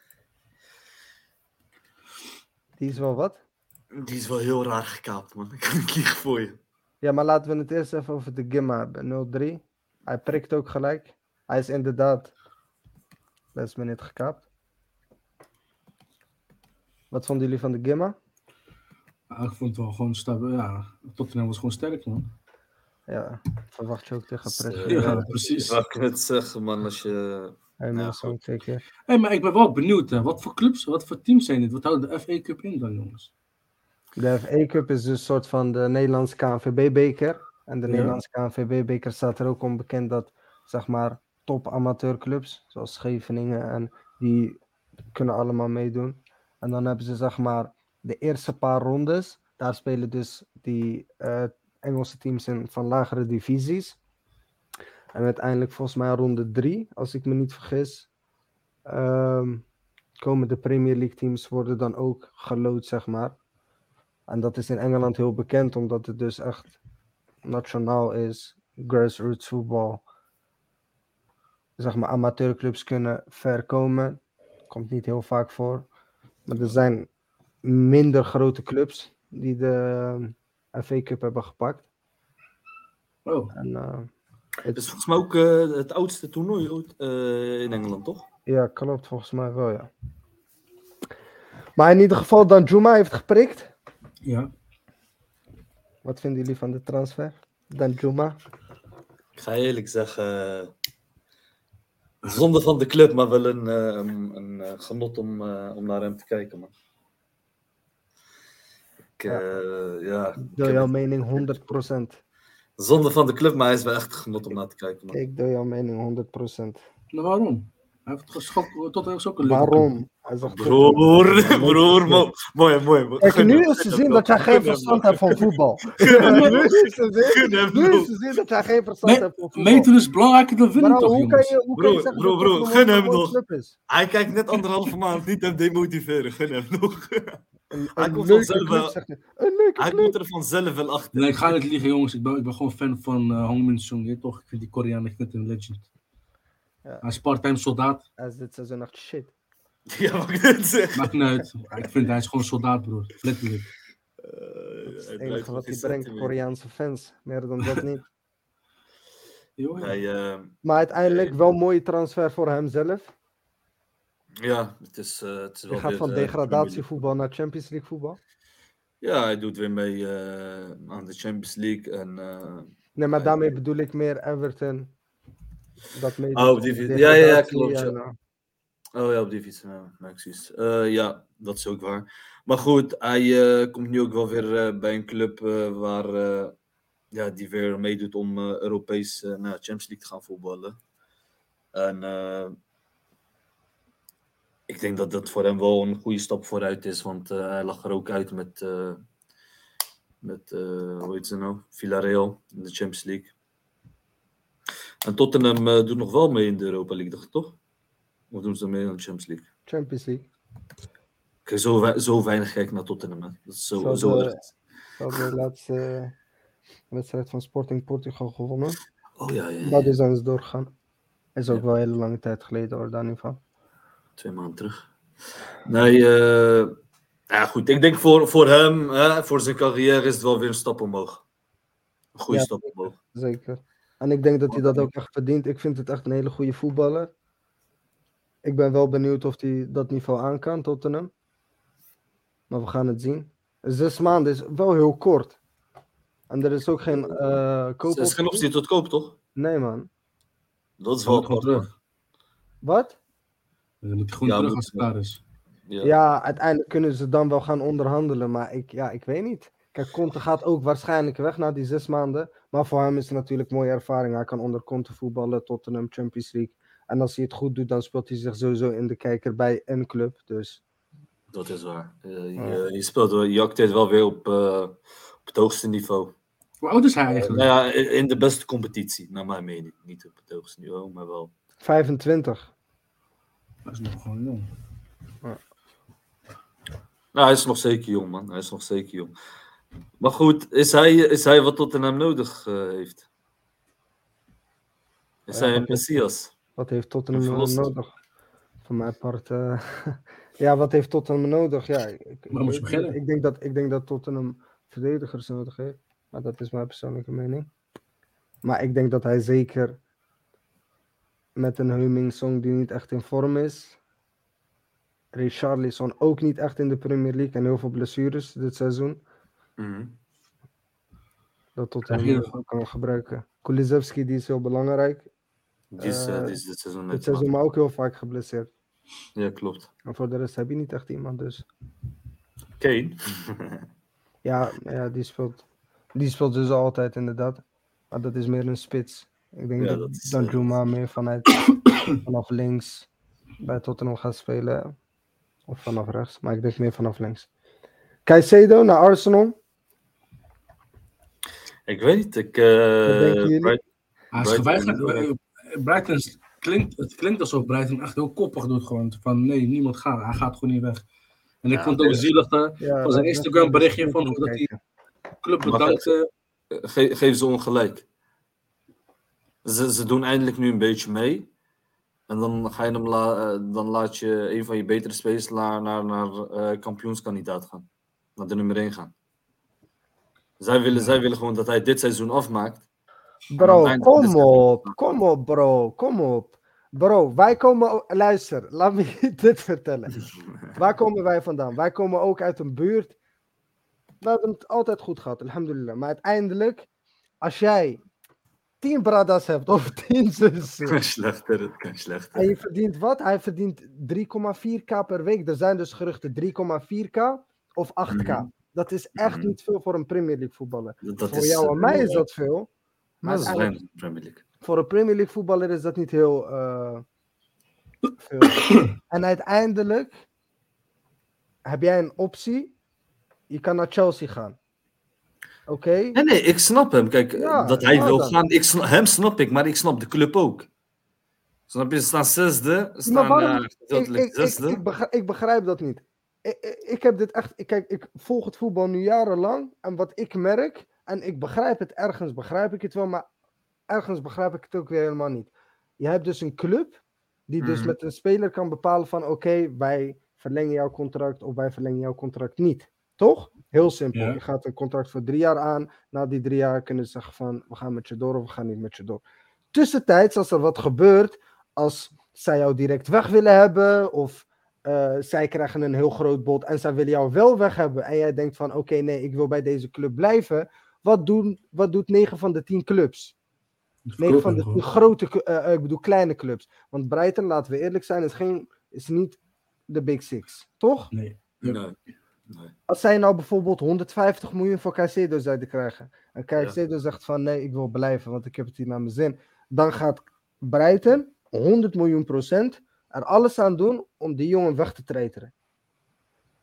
Die is wel wat. die is wel heel raar gekaapt, man. Ik kan niet liegen voor je. Ja, maar laten we het eerst even over de Gimma hebben. 0-3. Hij prikt ook gelijk. Hij is inderdaad last minute gekaapt. Wat vonden jullie van de Gimma? ja, ik vond het wel gewoon stabiel. Ja, Tottenham was gewoon sterk, man. Ja, verwacht je ook tegen Preston. Ja, precies. Wat ik net zeggen, man, als je... Hij ja, twee keer. Hey, maar ik ben wel benieuwd, hè. wat voor clubs, wat voor teams zijn dit? Wat houdt de FA Cup in dan, jongens? De FA Cup is dus een soort van de Nederlandse KNVB-beker. En de Ja. Nederlandse KNVB-beker staat er ook om bekend dat, zeg maar, top amateurclubs, zoals Scheveningen, en die kunnen allemaal meedoen. En dan hebben ze, zeg maar, de eerste paar rondes. Daar spelen dus die eh, Engelse teams in van lagere divisies. En uiteindelijk, volgens mij, ronde drie, als ik me niet vergis, ehm, komen de Premier League teams worden dan ook gelood, zeg maar. En dat is in Engeland heel bekend, omdat het dus echt nationaal is, grassroots voetbal. Zeg maar, amateurclubs kunnen ver komen. Komt niet heel vaak voor. Maar er zijn minder grote clubs die de eh, FA Cup hebben gepakt. Oh, En, eh, Het is volgens mij ook eh, het oudste toernooi ooit in Engeland, toch? ja, klopt volgens mij wel, ja. Maar in ieder geval, Danjuma heeft geprikt. ja. Wat vinden jullie van de transfer? Danjuma? Ik ga eerlijk zeggen... Zonde van de club, maar wel een, eh, een, een, eh, genot om, eh, om naar hem te kijken, man. Ik, Ja. ja, ik heb- jouw mening 100%. Zonde van de club, maar hij is wel echt een genot om naar te kijken, man. Ik deel jouw mening 100%. Nou, waarom? Hij heeft geschokt, tot hij is ook een Waarom? Hij zegt, Broer, broer, mo- mooi, mooi. mooi. Kijk, nu is te zien dat jij geen verstand hebt van voetbal. nu nog. is te zien, Gun hem nu is nog. te zien dat jij geen verstand hebt van voetbal. Meten is belangrijker dan winnen, toch, hoe kan je, hoe kan je Broer, zeggen broer, dat broer, gun een hem nog. club is? Hij kijkt net anderhalve maand, niet hem demotiveren. Gun hem nog. Hij komt vanzelf wel. hij. Er vanzelf wel achter. Nee, ik ga niet liegen, jongens. Ik ben, ik ben gewoon fan van uh, Hong Min Sung. Toch? Ik vind die Koreaan, vind hem een legend. Ja. Hij is part-time soldaat. Hij is dit seizoen echt shit. Ja, wat ik net zeg. Maakt niet uit. Ik vind hij is gewoon soldaat, broer. Letterlijk. Eh, Dat is hij het enige wat hij brengt. Koreaanse fans. Meer dan dat niet. Hij, eh, Maar uiteindelijk wel een mooie transfer voor hemzelf. ja, het is, eh, het is Hij wel gaat weer, van eh, degradatievoetbal naar Champions League voetbal. Ja, hij doet weer mee eh, aan de Champions League. En, eh, Nee, maar daarmee bedoel ik meer Everton. Dat Oh, die- ja, ja, ja, klopt, ja. Oh ja, op die fiets. Ja, nou, excuus. Eh, ja, dat is ook waar. Maar goed, hij eh, komt nu ook wel weer eh, bij een club waar ja, die weer meedoet om Europees eh, nou, Champions League te gaan voetballen. En ik denk dat dat voor hem wel een goede stap vooruit is, want hij lag er ook uit met, met hoe heet ze nou? Villarreal in de Champions League. En Tottenham eh, doet nog wel mee in de Europa League, dacht ik toch? Of doen ze mee in de Champions League? Champions League. Ik zo, zo weinig kijken naar Tottenham. Hè. Dat is zo, Zou zo de- de laatste eh, wedstrijd van Sporting Portugal gewonnen. Oh ja, ja, ja. Daardoor zijn ze doorgegaan. Is ook Ja. wel een hele lange tijd geleden hoor, daar niet van. Twee maanden terug. Nee, eh, ja goed. Ik denk voor, voor hem, hè, voor zijn carrière is het wel weer een stap omhoog. Een goede Ja. stap omhoog. Zeker. En ik denk dat hij dat ook echt verdient. Ik vind het echt een hele goede voetballer. Ik ben wel benieuwd of hij dat niveau aan kan, Tottenham. Maar we gaan het zien. Zes maanden is wel heel kort. En er is ook geen eh Het koop. is geen optie tot koop, toch? Nee, man. Dat is wel apart, terug. Wat? Moet gewoon Ja, terug moet- als het klaar is. Ja. Ja, uiteindelijk kunnen ze dan wel gaan onderhandelen. Maar ik, ja, ik weet niet. Kijk, Conte gaat ook waarschijnlijk weg na die zes maanden. Maar voor hem is het natuurlijk mooie ervaring. Hij kan onder Conte voetballen, Tottenham, Champions League. En als hij het goed doet, dan speelt hij zich sowieso in de kijker bij een club. Dus Dat is waar. Eh, je, speelt, wel- je acteert wel weer op, eh, op het hoogste niveau. Hoe oud is hij Nou eigenlijk? ja, in in de beste competitie, naar mijn mening. Niet op het hoogste niveau, maar wel. 25. Dat is nog gewoon jong. Nou, hij is nog zeker jong, man. Hij is nog zeker jong. Maar goed, is hij, is hij wat Tottenham nodig eh, heeft? Is Ja, hij een messias? Wat heeft Tottenham nodig? Van mijn part. eh, ja, wat heeft Tottenham nodig? Ja, ik, ik, Waar moet je ik- beginnen? ik denk dat, ik denk dat Tottenham verdedigers nodig heeft. Maar dat is mijn persoonlijke mening. Maar ik denk dat hij zeker met een Heuming Song die niet echt in vorm is. Richarlison ook niet echt in de Premier League en heel veel blessures dit seizoen. Mhm. Dat je- hem kan gebruiken. Kulisevski die is heel belangrijk. Die, is, eh, Eh, is dit seizoen Dit seizoen maar ook heel vaak geblesseerd. Ja, klopt. En voor de rest heb je niet echt iemand dus. Kane. Ja, ja die, speelt, die speelt dus altijd inderdaad. Maar dat is meer een spits. Ik denk Ja, dat, dat is, eh, meer vanuit, vanaf links bij Tottenham gaat spelen. Of vanaf rechts, maar ik denk meer vanaf links. Caicedo naar Arsenal. Ik weet niet. Ik? Bright- Brighton Brighton is- klinkt, het klinkt alsof Brighton echt heel koppig doet. Gewoon van nee, niemand gaat. Hij gaat gewoon niet weg. En ik Ja, vond het ook zielig dat Ja, Van zijn Instagram berichtje van hoe dat hij- club Mag bedankte. Ge geef ze ongelijk. Ze, ze doen eindelijk nu een beetje mee. En dan, ga je hem la- dan laat je een van je betere spelers naar, naar, naar eh, kampioenskandidaat gaan. Naar de nummer 1 gaan. Zij willen, zij willen gewoon dat hij dit seizoen afmaakt. Bro, kom op. Kom op, bro. Kom op. Bro, wij komen... Luister, laat me je dit vertellen. Waar komen wij vandaan? Wij komen ook uit een buurt. We hebben het altijd goed gehad, alhamdulillah. Maar uiteindelijk, als jij 10 bradas hebt of 10 zussen. kan slechter, het kan slechter. En je verdient wat? Hij verdient 3,4k per week. Er zijn dus geruchten 3,4k of 8k. Mhm. Dat is echt Mhm. niet veel voor een Premier League voetballer. Dat, voor is, jou en mij is eh, dat veel. Maar Dat is weinig Premier League. voor een Premier League voetballer is dat niet heel eh, veel. en uiteindelijk heb jij een optie. Je kan naar Chelsea gaan. Oké? Nee, nee, ik snap hem. Kijk, Ja, dat hij ja wil dan. gaan. Ik hem snap ik, maar ik snap de club ook. Snap je? Ze staan zesde. Ze staan waarom- eh, Ik, begrijp, ik begrijp dat niet. Ik, heb dit echt. Ik, kijk, ik volg het voetbal nu jarenlang. En wat ik merk. En ik begrijp het ergens, begrijp ik het wel. Maar ergens begrijp ik het ook weer helemaal niet. Je hebt dus een club. Die dus Mhm. met een speler kan bepalen van. Oké, wij verlengen jouw contract. Of wij verlengen jouw contract niet. Toch? Heel simpel. Ja. Je gaat een contract voor drie jaar aan. Na die drie jaar kunnen ze zeggen van. We gaan met je door of we gaan niet met je door. Tussentijds, als er wat gebeurt. Als zij jou direct weg willen hebben. Of eh, zij krijgen een heel groot bod en zij willen jou wel weg hebben. En jij denkt van oké, nee, ik wil bij deze club blijven. Wat, doen, wat doet 9 van de 10 clubs? 9 van de 10 grote, eh, eh, ik bedoel kleine clubs. Want Brighton, laten we eerlijk zijn, is, geen, is niet de Big Six. Toch? Nee. Nee. nee. Als zij nou bijvoorbeeld 150 miljoen voor Caicedo zouden krijgen. En Caicedo zegt van nee, ik wil blijven, want ik heb het hier naar mijn zin. Dan gaat Brighton 100 miljoen procent er alles aan doen om die jongen weg te treiteren.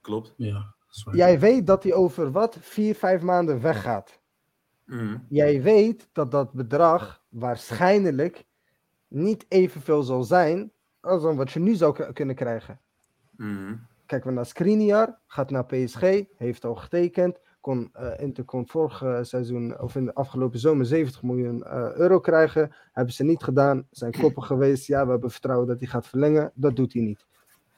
Klopt. Ja. Jij weet dat hij over wat? Vier, vijf maanden weggaat. Mhm. Jij weet dat dat bedrag waarschijnlijk niet evenveel zal zijn als dan wat je nu zou kunnen krijgen. Mhm. Kijken we naar Skriniar, gaat naar PSG, heeft al getekend. Kon eh Inter kon vorig seizoen, of in de afgelopen zomer, 70 miljoen eh, euro krijgen. Hebben ze niet gedaan, zijn koppen geweest. Ja, we hebben vertrouwen dat hij gaat verlengen. Dat doet hij niet.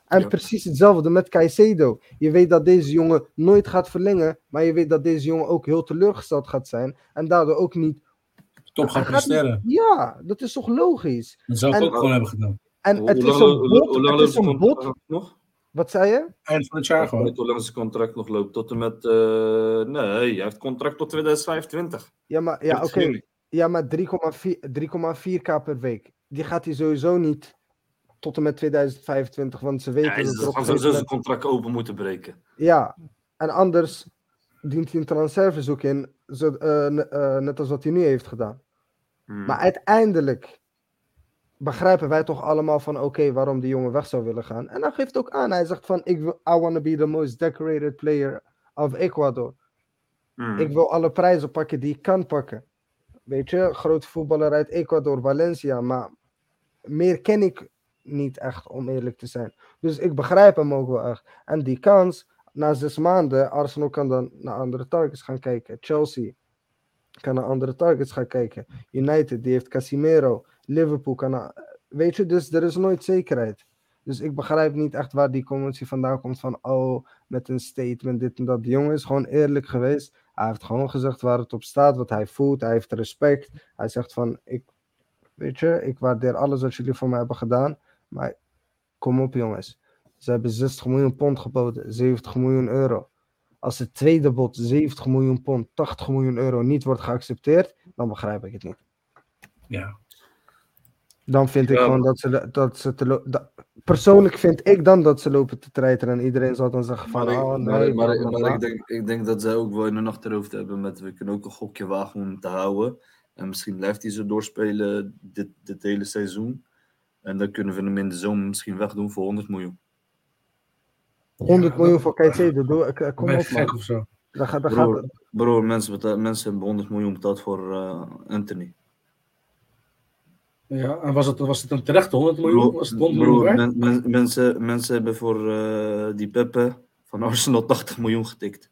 En Ja. precies hetzelfde met Caicedo. Je weet dat deze jongen nooit gaat verlengen, maar je weet dat deze jongen ook heel teleurgesteld gaat zijn. En daardoor ook niet. Top gaat presteren. Ja, dat is toch logisch? Dat zou ik En- ook gewoon hebben gedaan. En het is een bot. Het is een bot. nog? Wat zei je? Eind van het jaar gewoon. hoe lang zijn contract nog loopt. Tot en met. eh, nee, hij heeft contract tot 2025. Ja, maar, ja, oké. Ja, maar 3,4 3,4k per week. Die gaat hij sowieso niet tot en met 2025, want ze weten Ja, hij dat gegeven zijn contract open moeten breken. Ja, en anders dient hij een transferverzoek in, zo, eh, eh, net als wat hij nu heeft gedaan. Hmm. Maar uiteindelijk begrijpen wij toch allemaal van oké, waarom die jongen weg zou willen gaan. En hij geeft ook aan, hij zegt van ik wil, I want to be the most decorated player of Ecuador. Hmm. Ik wil alle prijzen pakken die ik kan pakken. Weet je, grote voetballer uit Ecuador, Valencia, maar meer ken ik niet echt, om eerlijk te zijn. Dus ik begrijp hem ook wel echt. En die kans, na zes maanden, Arsenal kan dan naar andere targets gaan kijken. Chelsea kan naar andere targets gaan kijken. United, die heeft Casimiro. Liverpool kan naar... Weet je, dus er is nooit zekerheid. Dus ik begrijp niet echt waar die commotie vandaan komt van, oh, met een statement, dit en dat. Die jongen is gewoon eerlijk geweest. Hij heeft gewoon gezegd waar het op staat, wat hij voelt. Hij heeft respect. Hij zegt van, ik, weet je, ik waardeer alles wat jullie voor mij hebben gedaan. Maar kom op jongens. Ze hebben 60 miljoen pond geboden, 70 miljoen euro. Als het tweede bod 70 miljoen pond, 80 miljoen euro niet wordt geaccepteerd, dan begrijp ik het niet. Ja. Dan vind ik Ja, gewoon dat ze, dat ze te lo- da- persoonlijk vind ik dan dat ze lopen te treiteren en iedereen zal dan zeggen van, Maar, ik, oh maar, nee, maar, ik, denk, ik denk dat zij ook wel in hun achterhoofd hebben met we kunnen ook een gokje wagen om hem te houden. En misschien blijft hij zo doorspelen dit, dit hele seizoen. En dan kunnen we hem in de zomer misschien wegdoen voor 100 miljoen. 100 Ja, miljoen dat- voor Caicedo, doe, ik- kom op man. gek of zo? Dan gaat, gaat, bro mensen, mensen hebben 100 miljoen betaald voor eh, Anthony. Ja, en was het, was het een terechte 100 miljoen? Was het 100 bro, miljoen waard? men- men- mensen, mensen hebben voor eh, die Pepe van Arsenal 80 miljoen getikt.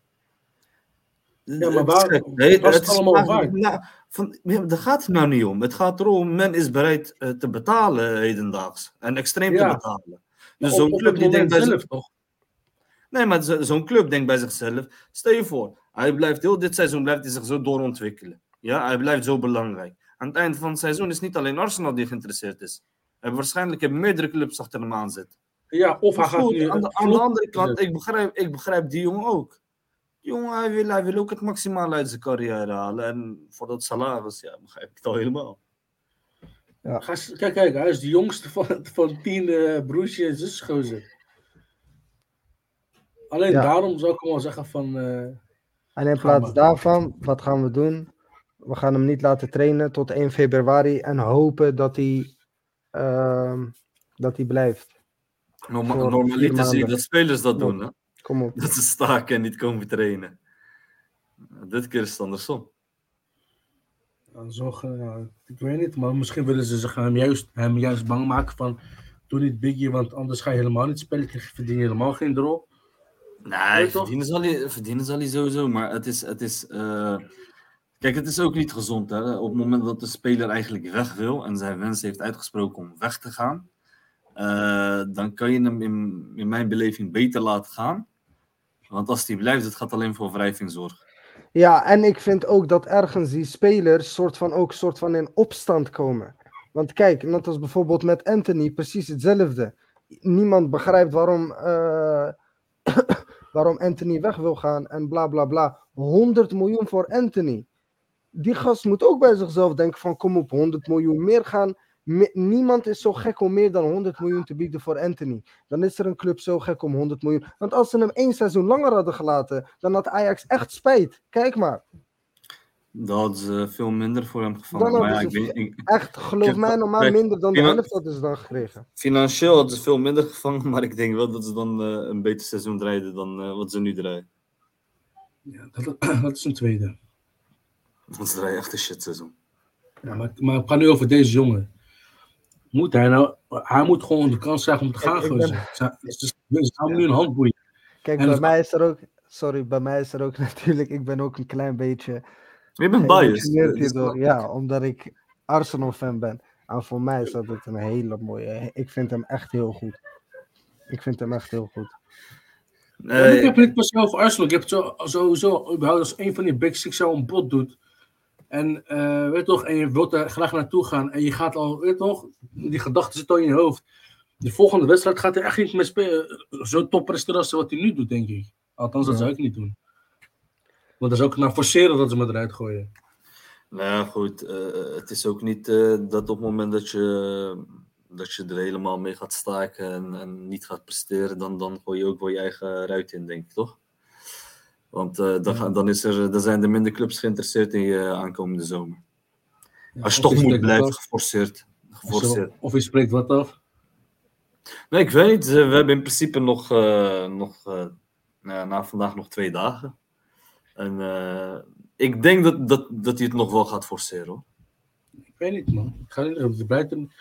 Ja, maar Het waar- was het het is allemaal waard? nou, van, ja, daar gaat het nou niet om. Het gaat erom, men is bereid eh, te betalen hedendaags. En extreem Ja. te betalen. Dus zo'n club het die denkt bij zelf toch? Nee, maar zo- zo'n club denkt bij zichzelf. Stel je voor, hij blijft heel dit seizoen blijft hij zich zo doorontwikkelen. Ja, hij blijft zo belangrijk. Aan het eind van het seizoen is niet alleen Arsenal die geïnteresseerd is. En waarschijnlijk hebben meerdere clubs achter hem aan zitten. Ja, of hij gaat nu... aan, de, aan de andere kant, ik begrijp, ik begrijp die jongen ook. Die jongen, hij wil, hij wil ook het maximale uit zijn carrière halen. En voor dat salaris, ja, begrijp ik het al helemaal. Eens- Kijk, kijk, hij is de jongste van, van tien eh broertjes en zusgozer. Alleen Ja. daarom zou ik wel zeggen van... eh, En in plaats daarvan, wat gaan we doen? We gaan hem niet laten trainen tot 1 februari en hopen dat hij, ehm, dat hij blijft. Norma normaliter zie je dat spelers dat doen, hè? Kom op. Dat ze staken en niet komen trainen. Dit keer is het andersom. ja, zo, ja, ik weet niet, maar misschien willen ze zich hem juist, hem juist bang maken van... Doe niet Biggie, want anders ga je helemaal niet spelen. Je verdien je helemaal geen drol. Nee, toch? verdienen zal, hij, verdienen zal hij sowieso, maar het is... Het is eh, Kijk, het is ook niet gezond. Hè? Op het moment dat de speler eigenlijk weg wil en zijn wens heeft uitgesproken om weg te gaan, eh, dan kan je hem in, mijn beleving beter laten gaan. Want als hij blijft, het gaat alleen voor wrijving zorgen. Ja, en ik vind ook dat ergens die spelers soort van ook soort van in opstand komen. Want kijk, net als bijvoorbeeld met Anthony, precies hetzelfde. Niemand begrijpt waarom, eh, waarom Anthony weg wil gaan en bla bla bla. 100 miljoen voor Anthony. Die gast moet ook bij zichzelf denken van kom op, 100 miljoen meer gaan. Me- niemand is zo gek om meer dan 100 miljoen te bieden voor Anthony. Dan is er een club zo gek om 100 miljoen. Want als ze hem één seizoen langer hadden gelaten, dan had Ajax echt spijt. Kijk maar. Dat hadden ze veel minder voor hem gevangen. Dan Maar ja, hadden ik weet, ik- Echt, geloof mij, normaal kijk, minder dan de helft hadden ze dan gekregen. financieel hadden ze veel minder gevangen, maar ik denk wel dat ze dan eh, een beter seizoen draaiden dan eh, wat ze nu draaien. Ja, dat, dat is een tweede. Want ze draaien echt een shit seizoen. Ja, maar, maar het gaat nu over deze jongen. Moet hij nou... Hij moet gewoon de kans krijgen om te gaan, Ik- ik gozer. ben- Ze, ze, ze houden nu een handboeien. Kijk, En bij het- mij is er ook, sorry, bij mij is er ook natuurlijk, ik ben ook een klein beetje Je bent biased. hierdoor. Ja, omdat ik Arsenal fan ben. En voor mij is dat het een hele mooie, ik vind hem echt heel goed. Ik vind hem echt heel goed. Ja, ik heb niet per se over Arsenal. Ik heb zo, sowieso überhaupt als een van die big six zo een bot doet. En eh, weet toch, en je wilt er graag naartoe gaan. En je gaat al, weet toch, die gedachten zitten al in je hoofd. De volgende wedstrijd gaat hij echt niet meer spelen. Zo top presteren als wat hij nu doet, denk ik. Althans, dat Ja. zou ik niet doen. Want dat is ook naar forceren dat ze me eruit gooien. nou ja, goed. eh, het is ook niet eh, dat op het moment dat je, dat je er helemaal mee gaat staken en, en niet gaat presteren, dan, dan gooi je ook wel je eigen ruit in, denk ik, toch? Want eh, dan, dan, is er, dan zijn er minder clubs geïnteresseerd in je aankomende zomer. Als je toch moet blijven, geforceerd. geforceerd. Of je spreekt wat af. Nee, ik weet niet. Eh, We hebben in principe nog, eh, nog eh, nou ja, na vandaag nog twee dagen. En eh, ik denk dat, dat, dat hij het nog wel gaat forceren. Hoor. Ik weet niet, man. Ik ga niet, de buiten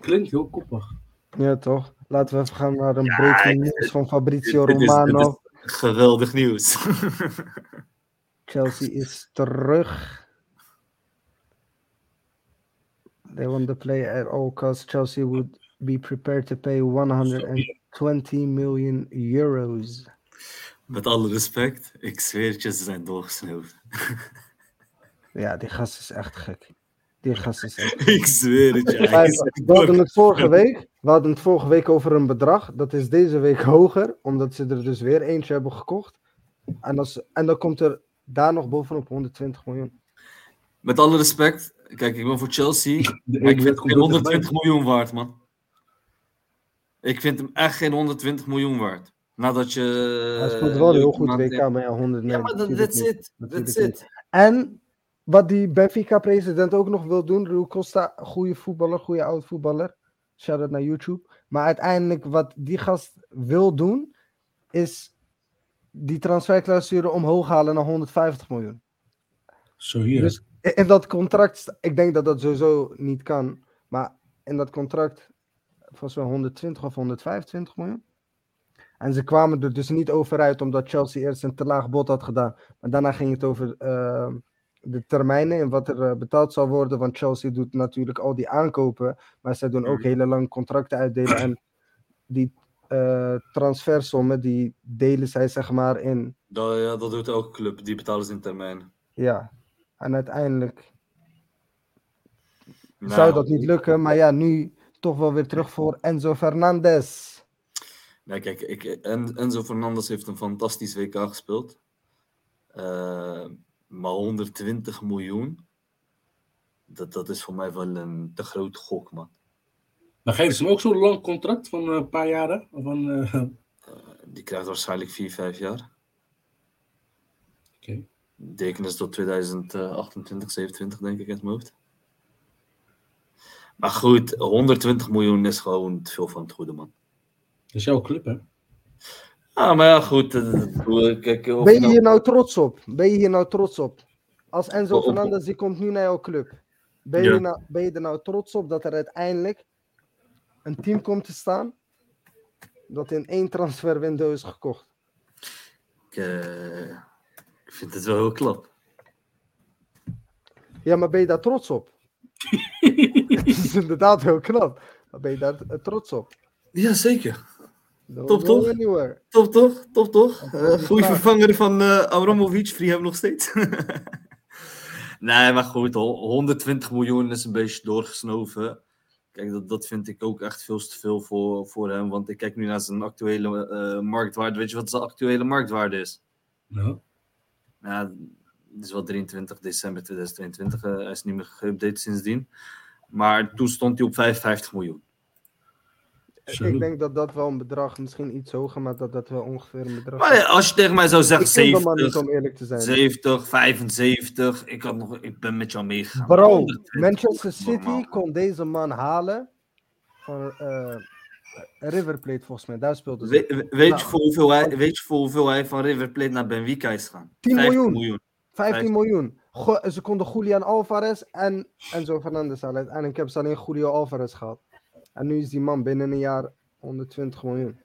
klinkt heel koppig. Ja, toch? Laten we even gaan naar een Ja, breaking news van Fabrizio Dit- dit is- dit is Romano. Geweldig nieuws. Chelsea is terug. They want the player at all costs. Chelsea would be prepared to pay 120 million euros. Met alle respect, ik zweer het je, ze zijn doorgesneeuwd. Ja, die gast is echt gek. Die gast is echt ik zweer het je. We hadden het vorige week. We hadden het vorige week over een bedrag. Dat is deze week hoger, omdat ze er dus weer eentje hebben gekocht. En, als, en dan komt er daar nog bovenop 120 miljoen. Met alle respect, kijk, ik ben voor Chelsea. Maar ik vind geen dichtbij. 120 miljoen waard, man. Ik vind hem echt geen 120 miljoen waard. Nadat je. Hij speelt wel heel goed WK, maar ja, 100 nee, Ja, maar dat- natuurlijk that's niet. it. Natuurlijk That's niet. it. En wat die Benfica-president ook nog wil doen, Rui Costa, goede voetballer, goede oud voetballer. Shout out naar YouTube. Maar uiteindelijk wat die gast wil doen, is die transferclausule omhoog halen naar 150 miljoen. Zo hier. Dus in dat contract, ik denk dat dat sowieso niet kan, maar in dat contract, volgens mij 120 of 125 miljoen. En ze kwamen er dus niet over uit, omdat Chelsea eerst een te laag bod had gedaan. Maar daarna ging het over eh, de termijnen en wat er eh, betaald zal worden. Want Chelsea doet natuurlijk al die aankopen, maar zij doen ook Mhm. hele lange contracten uitdelen. En die eh transfersommen, die delen zij zeg maar in Dat, ja, dat doet elke club. Die betalen ze in termijnen. Ja, en uiteindelijk Nou, zou dat niet lukken, maar ja, nu toch wel weer terug voor Enzo Fernandez. Nee, kijk, ik, en, Enzo Fernandez heeft een fantastisch WK gespeeld. Eh, maar 120 miljoen, dat, dat is voor mij wel een te groot gok, man. Dan geven ze hem ook zo'n lang contract van eh, een paar jaren. Van, eh, oké. Die krijgt waarschijnlijk 4, 5 jaar. Deken is tot 2028, 27 denk ik mijn hoofd. Maar goed, 120 miljoen is gewoon te veel van het goede, man. Dat is jouw club, hè? Ah, maar ja, goed. Kijk, Ben je nou- hier nou trots op? Ben je hier nou trots op? Als Enzo Fernandez die komt nu naar jouw club. Ben, Ja. je nou, ben je er nou trots op dat er uiteindelijk een team komt te staan dat in één transferwindow is gekocht? ik, eh, ik vind het wel heel klap. Ja, maar ben je daar trots op? Het is inderdaad heel knap. Maar ben je daar eh, trots op? Ja, zeker. Top, toch? Top toch? Top toch? Eh, die goede vervanger van eh Abramovic, Free hebben nog steeds. nee, maar goed, ho- 120 miljoen is een beetje doorgesnoven. Kijk, dat, dat vind ik ook echt veel te veel voor, voor hem. Want ik kijk nu naar zijn actuele eh, marktwaarde. Weet je wat zijn actuele marktwaarde is? Ja. Ja, het is wel 23 december 2022. eh, hij is niet meer geüpdate sindsdien. Maar toen stond hij op 55 miljoen. Zo. Ik denk dat dat wel een bedrag, misschien iets hoger, maar dat dat wel ongeveer een bedrag Maar als je tegen mij zou Ik zeggen ken de man 70, niet om eerlijk te zijn. 70, 75. Ik, had nog, ik ben met jou meegegaan. Bro, 120, Manchester normaal. City kon deze man halen van eh, River Plate volgens mij. Daar speelde ze. We- we- weet, Nou. je voor hoeveel hij, weet je voor hoeveel hij van River Plate naar Benfica is gegaan? 10 15 miljoen. 15 miljoen. Go- ze konden Julian Alvarez en Enzo Fernandez halen. Uiteindelijk hebben ze alleen Julio Alvarez gehad. En nu is die man binnen een jaar 120 miljoen.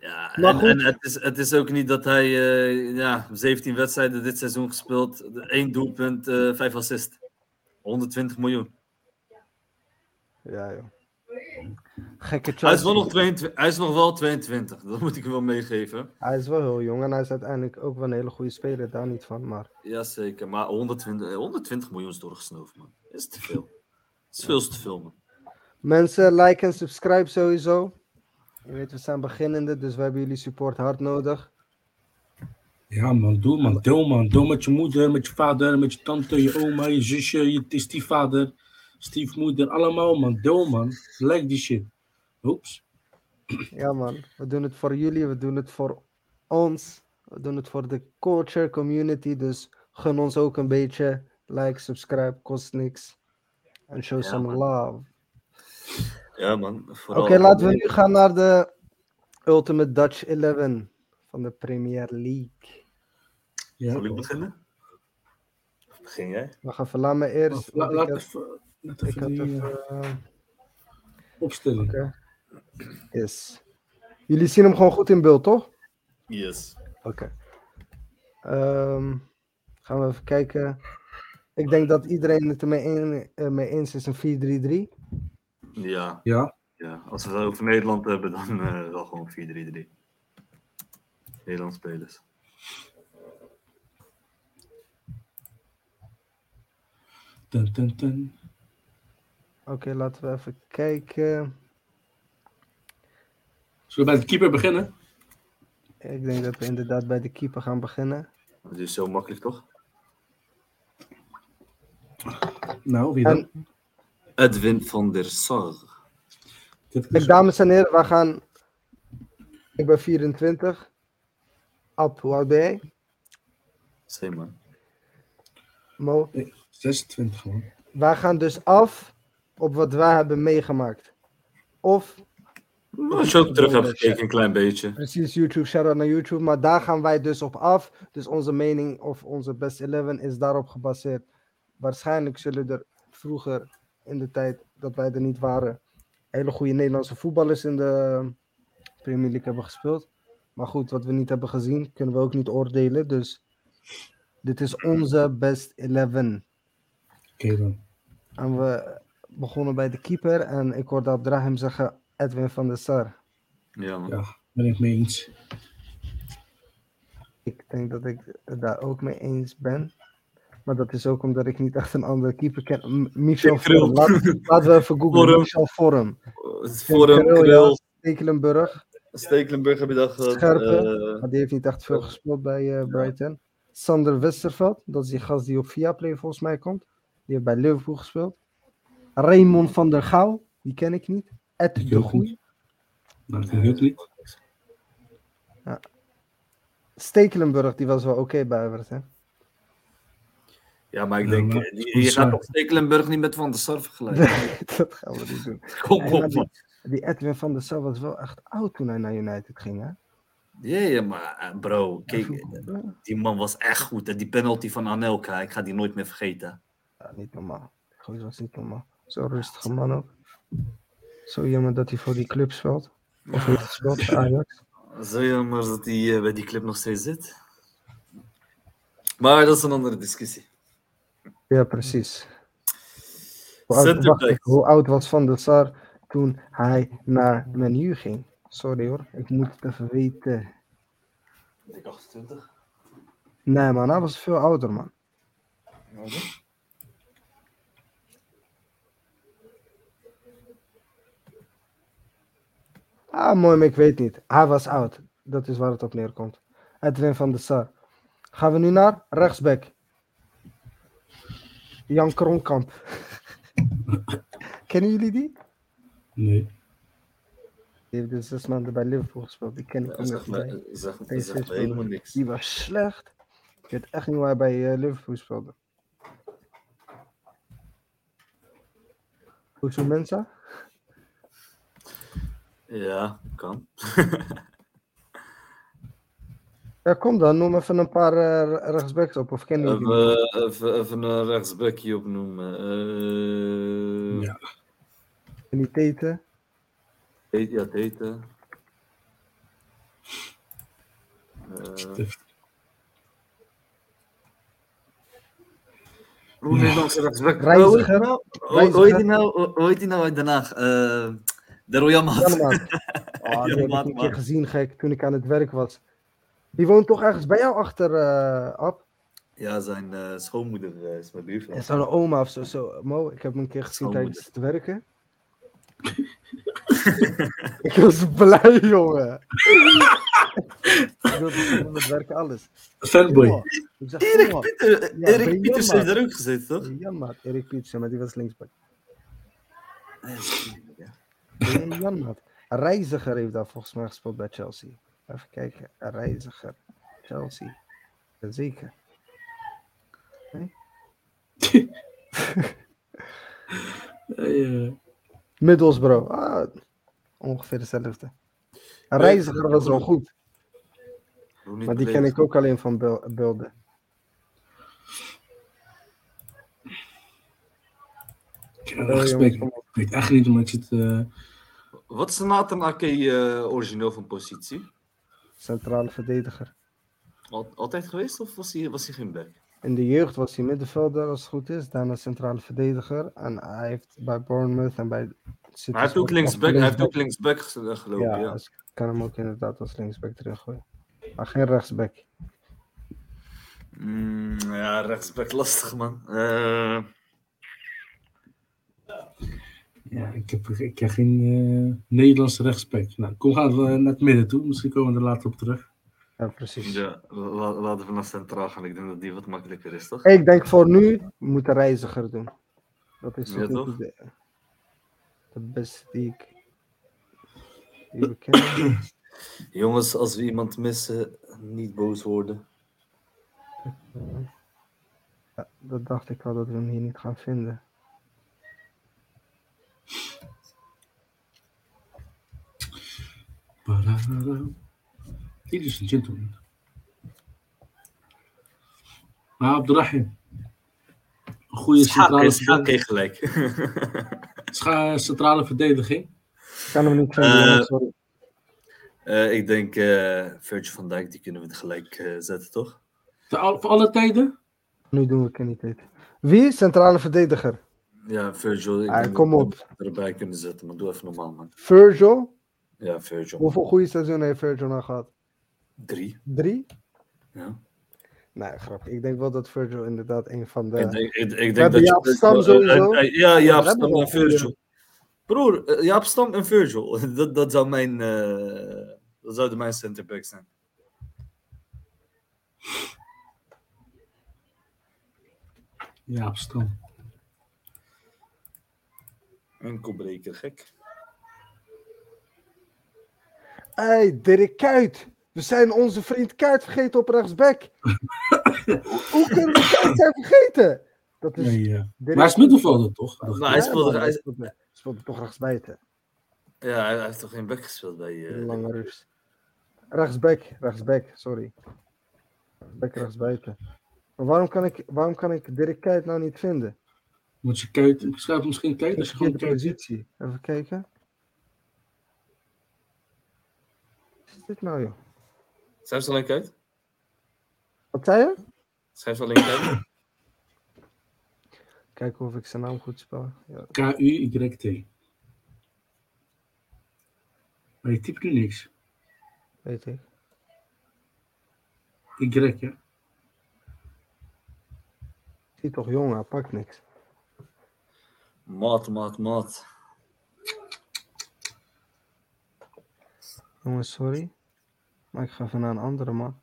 Ja, Maar en, goed. en het, is, het is ook niet dat hij eh, ja, 17 wedstrijden dit seizoen gespeeld, één doelpunt, eh 5 assist. 120 miljoen. Ja, joh. Gekke Hij is, wel nog 22, hij is nog wel 22, dat moet ik wel meegeven. Hij is wel heel jong en hij is uiteindelijk ook wel een hele goede speler, daar niet van. Maar Jazeker, maar 120, 120 miljoen is doorgesnoven, man. Is te veel. Is veel te veel, man. Mensen, like en subscribe sowieso. Je weet, we zijn beginnende, dus we hebben jullie support hard nodig. Ja man, doe man, deel man. Deel met je moeder, met je vader, met je tante, je oma, je zusje, je stiefvader, stiefmoeder. Allemaal man, deel man. Like die shit. Oeps. Ja man, we doen het voor jullie, we doen het voor ons. We doen het voor de culture community, dus gun ons ook een beetje. Like, subscribe, kost niks. En show Ja, some man. love. Ja, man. Oké, laten we nu gaan naar de Ultimate Dutch 11 van de Premier League. Ja. Zal ik beginnen? Of begin jij? Wacht even, laat me eerst. La- want laat ik even, laat ik even had die even, opstelling. Oké. Yes. Jullie zien hem gewoon goed in beeld, toch? Yes. Oké. Ehm, gaan we even kijken. Ik denk dat iedereen het ermee een, eh, mee eens is, een 4-3-3. Ja, Ja, ja, als we het over Nederland hebben, dan eh, wel gewoon 4-3-3. Nederlands spelers. Dun, dun, dun. Oké, laten we even kijken. Zullen we bij de keeper beginnen? Ik denk dat we inderdaad bij de keeper gaan beginnen. Dat is zo makkelijk, toch? Nou, wie dan? En Edwin van der Sar. Kijk, dames en heren, we gaan. Ik ben 24. Ab, hoe oud ben jij? Zeg man. Mo. 26 man. Wij gaan dus af op wat wij hebben meegemaakt. Of Als je ook terug hebt gekeken, een klein beetje. Precies, YouTube, shout-out naar YouTube. Maar daar gaan wij dus op af. Dus onze mening of onze best 11 is daarop gebaseerd. Waarschijnlijk zullen er vroeger in de tijd dat wij er niet waren, hele goede Nederlandse voetballers in de Premier League hebben gespeeld. Maar goed, wat we niet hebben gezien, kunnen we ook niet oordelen. Dus dit is onze best 11. Oké dan. En we begonnen bij de keeper. En ik hoorde Abdrahim zeggen Edwin van der Sar. Ja, man. Ja, ben ik mee eens. Ik denk dat ik het daar ook mee eens ben. Maar dat is ook omdat ik niet echt een andere keeper ken. Michel. Vorm. Laat, laten we even googlen. Michel Vorm. Voor hem, Krul, Krul, ja. Stekelenburg. Stekelenburg heb je dat gehad. Scherpen. eh, Maar die heeft niet echt veel gespeeld bij eh, Brighton. Sander Westerveld. Dat is die gast die op Viaplay volgens mij komt. Die heeft bij Liverpool gespeeld. Raymond van der Gouw. Die ken ik niet. Ed Ik de Goeie. dat ik niet. Stekelenburg. Die was wel oké bij Everton. Ja, maar ik Ja, denk, maar- eh, die- je gaat toch Stekelenburg niet met Van der Sar vergelijken? dat gaan we niet doen. Kom Nee, op, man. Die Edwin van der Sar was wel echt oud toen hij naar United ging, hè? Ja, ja, maar eh, bro, kijk, die man was echt goed. En die penalty van Anelka, ik ga die nooit meer vergeten. Ja, niet normaal. Goeie was niet normaal. Zo'n rustige man ook. Zo jammer dat hij voor die club speelt. Of gespeeld voor Ajax. Zo jammer dat hij eh, bij die club nog steeds zit. Maar dat is een andere discussie. Ja, precies. Hoe oud, wacht hoe oud was Van der Sar toen hij naar Menu ging? Sorry hoor, ik moet het even weten. Ik 28. Nee man, hij was veel ouder man. Ah, mooi, maar ik weet niet. Hij was oud. Dat is waar het op neerkomt. Edwin van der Sar. Gaan we nu naar rechtsback. Jan Kronkamp. Kennen jullie die? Nee. Die heeft dus zes maanden bij Liverpool gespeeld. Die ken ik Zeg niet. zeg, zeg helemaal niks. Die was slecht. Ik weet echt niet waar hij bij eh, Liverpool speelde. Hoezo Mensa? Ja, kan. Ja, kom dan. Noem even een paar eh, rechtsbacks op. Of jullie die? Even, even, even een rechtsbackje opnoemen. Eh Ja. En die Tete. Heet- Ja, heette. Eh, Stift. Hoe Nederlandse rechtsback? Reiziger. Oh, hoe heet die nou? Hoe- heet die nou uit Den Haag? Eh, Daryl Janmaat. Janmaat. Oh, die heb ik een keer gezien, gek, toen ik aan het werk was. Die woont toch ergens bij jou achter, eh Ab? Ja, zijn eh, schoonmoeder eh, is mijn En buurvrouw. zo'n oma of zo, zo. Mo, ik heb hem een keer gezien tijdens het werken. ik was blij, jongen. ik wilde gewoon met werken alles. Fanboy. Jongen, Ik zeg, Erik, jongen, Pieter, Ja, Erik bij Pieters Janmaat. heeft er ook gezeten, toch? Jan maat, Erik Pietsen, maar die was linksback. Ja. Nee, Jan maat. Reiziger heeft daar volgens mij gespeeld bij Chelsea. Even kijken, Reiziger. Chelsea. Jazeker. Eh, eh, Middlesbrough. Ah, ongeveer hetzelfde. Reiziger was wel goed, maar die ken ik ook alleen van beelden. ik weet echt niet, maar ik zit... eh, Wat is de Nathan Ake eh, origineel van positie? Centrale verdediger. Al- altijd geweest of was hij, was hij geen back? In de jeugd was hij middenvelder als het goed is, daarna centrale verdediger. En hij heeft bij Bournemouth en bij City hij heeft ook linksback, als hij heeft ook linksback ge- gelopen, Ja, ja. dus ik kan hem ook inderdaad als linksback erin gooien. Maar geen rechtsback. Mm, ja, rechtsback lastig, man. Eh, ja, ik heb, ik heb geen eh, Nederlandse rechtsback. Nou, kom gaan we naar het midden toe. Misschien komen we er later op terug. Ja, precies. ja, la- laten we naar centraal gaan. Ik denk dat die wat makkelijker is, toch? Ik denk voor nu, we moeten reiziger doen. Dat is Ja, toch? de, de beste die ik die we kennen. Jongens, als we iemand missen, niet boos worden. Ja, dat dacht ik al dat we hem hier niet gaan vinden. Is een gentleman. Maar Abdurrahim. Een goede centrale, Schaak verdedig- gelijk. scha- centrale verdediging. Ik kan hem niet jongens, sorry. Eh, ik denk eh Virgil van Dijk, die kunnen we gelijk eh, zetten, toch? Voor al- voor alle tijden? Nu doen we Kenny Tate. Wie? Centrale verdediger. Ja, Virgil. Ik Ah, denk kom dat we op. erbij kunnen zetten, maar doe even normaal, man. Virgil. Ja, Virgil. Hoeveel goede seizoenen heeft Virgil nou gehad? Drie. Drie? Ja. Nee, grapje. Ik denk wel dat Virgil inderdaad een van de... Ik denk, ik, ik denk dat Jaap Stam eh, sowieso. eh, ja, Jaap we hebben Stam wel en Virgil. Broer, eh, Jaap Stam en Virgil. Dat, dat zou mijn. eh dat zouden mijn centerback zijn. Ja, op Stam. Enkelbreker, gek. Hey, Dirk Kuyt. We zijn onze vriend Kuyt vergeten op rechtsback. Hoe kunnen we Kuyt zijn vergeten? Dat is Nee, ja. Maar hij is middenvelder, toch? Dat- Maar hij speelde, hij, speelde, speelde toch rechtsbuiten. ja, hij heeft toch geen back gespeeld bij. eh, Lange rust. Rechtsback, rechtsback, sorry. Rechtsback, rechtsbuiten. Maar waarom kan ik, waarom kan ik Dirk Kuyt nou niet vinden? Moet je kijken. Ik schrijf misschien kijken. Als je gewoon kijkt. Even kijken. Wat is dit nou, joh? Schrijf ze alleen uit. Wat zei je? Schrijf ze alleen uit. Kijken of ik zijn naam goed spel. Ja. K-U-Y-T. Maar je typt nu niks. Weet ik. Y, ja. Zie toch jong, hij pakt niks. Maat, maat, maat. Jongens, sorry. Maar ik ga even naar een andere man.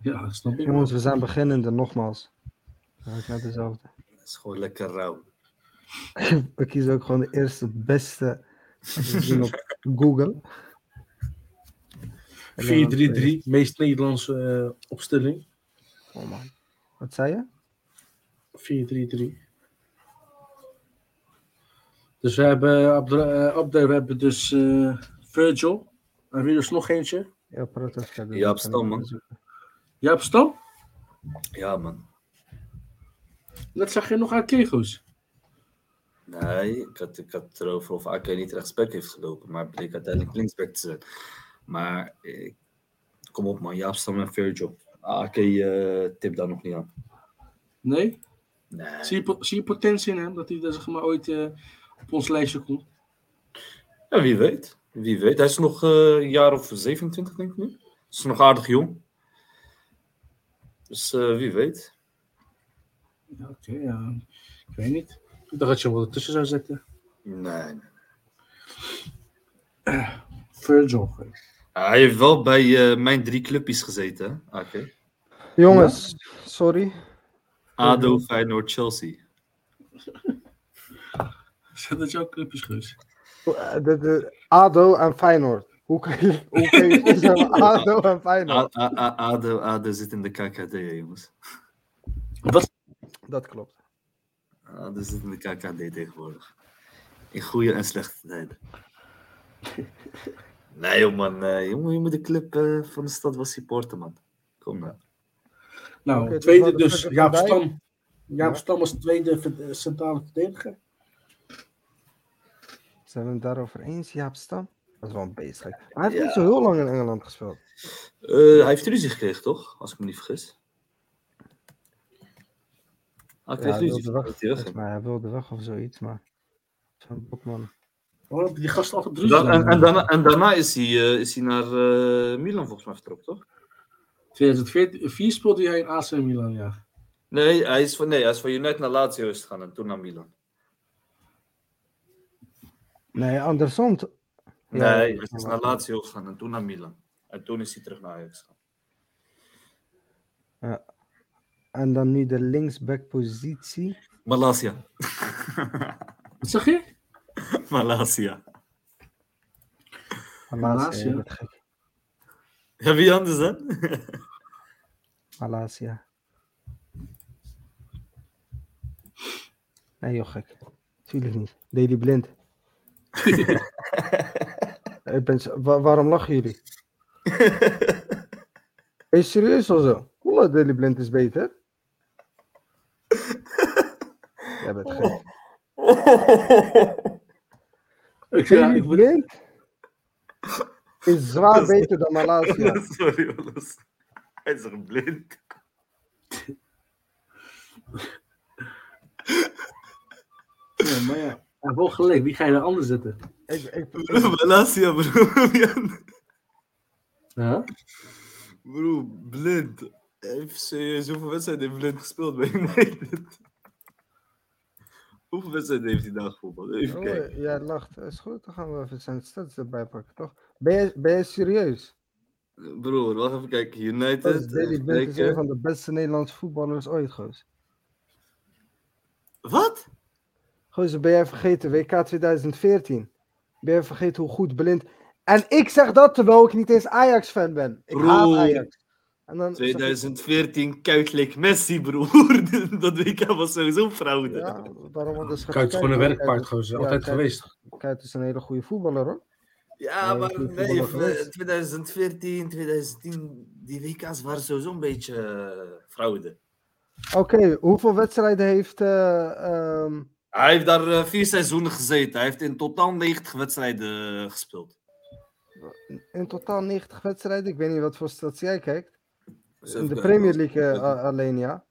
Ja, snap ik. Jongens, we zijn beginnende, nogmaals. Ja, ik naar dezelfde. Dat is gewoon lekker rauw. We kiezen ook gewoon de eerste beste op Google. En dan- 4-3-3, meest Nederlandse eh, opstelling. Oh man. Wat zei je? 4-3-3. Dus we hebben, eh, Abde, we hebben dus eh, Virgil. En wie dus nog eentje? Ja, Jaap Stam, man. Jaap Stam? Ja, man. Net zag je nog aan Kego's. Nee, ik had, ik had erover of Ake niet rechtsback heeft gelopen, maar bleek uiteindelijk linksback te zijn. Maar eh, kom op man, Jaap Stam en Virgil. Ake eh tip daar nog niet aan. Nee? Nee. Zie je, zie je potentie in hem? Dat hij er zeg maar ooit eh, op ons lijstje komt? Ja, wie weet. Wie weet. Hij is nog eh, een jaar of 27, denk ik nu. Is nog aardig jong. Dus eh, wie weet. Ja, Oké, ja. Ik weet niet. Ik dacht dat je hem wel ertussen zou zetten. Nee, nee. Virgil. Hij heeft wel bij eh, mijn drie clubjes gezeten? Oké. Jongens, sorry. ADO, Feyenoord, Chelsea. Zijn dat jouw clubjes, Guus? De, de, ADO en Feyenoord. Hoe kan je, hoe kan je zeggen ADO en Feyenoord? A- A- A- ADO, ADO zit in de KKD, jongens. Dat klopt. ADO zit in de KKD tegenwoordig. In goede en slechte tijden. Nee, joh, man. eh, jongen, je moet de club eh, van de stad wel supporten, man. Kom nou. Nou, Oké, dus tweede dus. Jaap Stam. Jaap Ja. Stam als tweede centrale verdediger. Zijn we het daarover eens, Jaap Stam? Dat is wel een beest. Hij heeft niet zo heel lang in Engeland gespeeld. Eh, hij heeft ruzie gekregen, toch? Als ik me niet vergis. Ah, hij Ja, kreeg hij ruzie. wilde weg. mij, hij wilde weg of zoiets, maar... Zo'n botman. Oh, die gasten altijd En, ruzie. dan- en, en daarna, en daarna is hij, eh, is hij naar eh, Milan volgens mij vertrokken, toch? 2004 speelde hij in AC Milan, ja. Nee, hij is van, nee, hij is van United naar Lazio is gegaan en toen naar Milan. Nee, andersom. Nee, Ja, hij is naar Lazio gegaan en toen naar Milan. En toen is hij terug naar Ajax gegaan. En dan nu de linksback-positie. Malasia. Wat zeg je? Malasia. Malasia. Ja, wie anders dan? Malasia. Nee, joh, gek. Tuurlijk niet. Daily Blind. Ik ben, wa- waarom lachen jullie? Ben je serieus of zo? Oeh, Daily Blind is beter. Jij bent gek. Ik, ja, Daily ik, Blind is zwaar beter dan Malasia. Sorry, Wallace. Hij is er blind. ja, maar ja, heeft wel gelijk. Wie ga je er anders zetten? Ik, ik, Malasia, bro. Wie anders? Ja? Bro, blind. Heeft serieus hoeveel wedstrijden heeft blind gespeeld bij United? Hoeveel wedstrijden heeft hij daar gevoetbald? Even Oh, kijken. jij lacht. Is goed, dan gaan we even zijn stats erbij pakken, toch? Ben je, ben je serieus? Broer, wacht even kijken. United. Daily Blind is kijken. een van de beste Nederlandse voetballers ooit, goos. Wat? Gozer, ben jij vergeten? WK 2014. Ben je vergeten hoe goed Blind... En ik zeg dat terwijl ik niet eens Ajax-fan ben. Ik haat. Ajax. En dan zeg ik- 2014 Kuit Messi, broer. Dat WK was sowieso fraude. Ja, Kuit is gewoon een werkpaard, Kuit- gozer. ja, Altijd Kuit- geweest. Kuit is een hele goede voetballer, hoor. Ja, maar nee, voetballer eh, geweest. 2014, 2010, die WK's waren sowieso een beetje eh, fraude. Oké, hoeveel wedstrijden heeft... eh, ehm, Hij heeft daar eh, vier seizoenen gezeten. Hij heeft in totaal 90 wedstrijden eh, gespeeld. in totaal 90 wedstrijden? Ik weet niet wat voor stats jij kijkt. In de. Premier League eh, a- alleen, ja.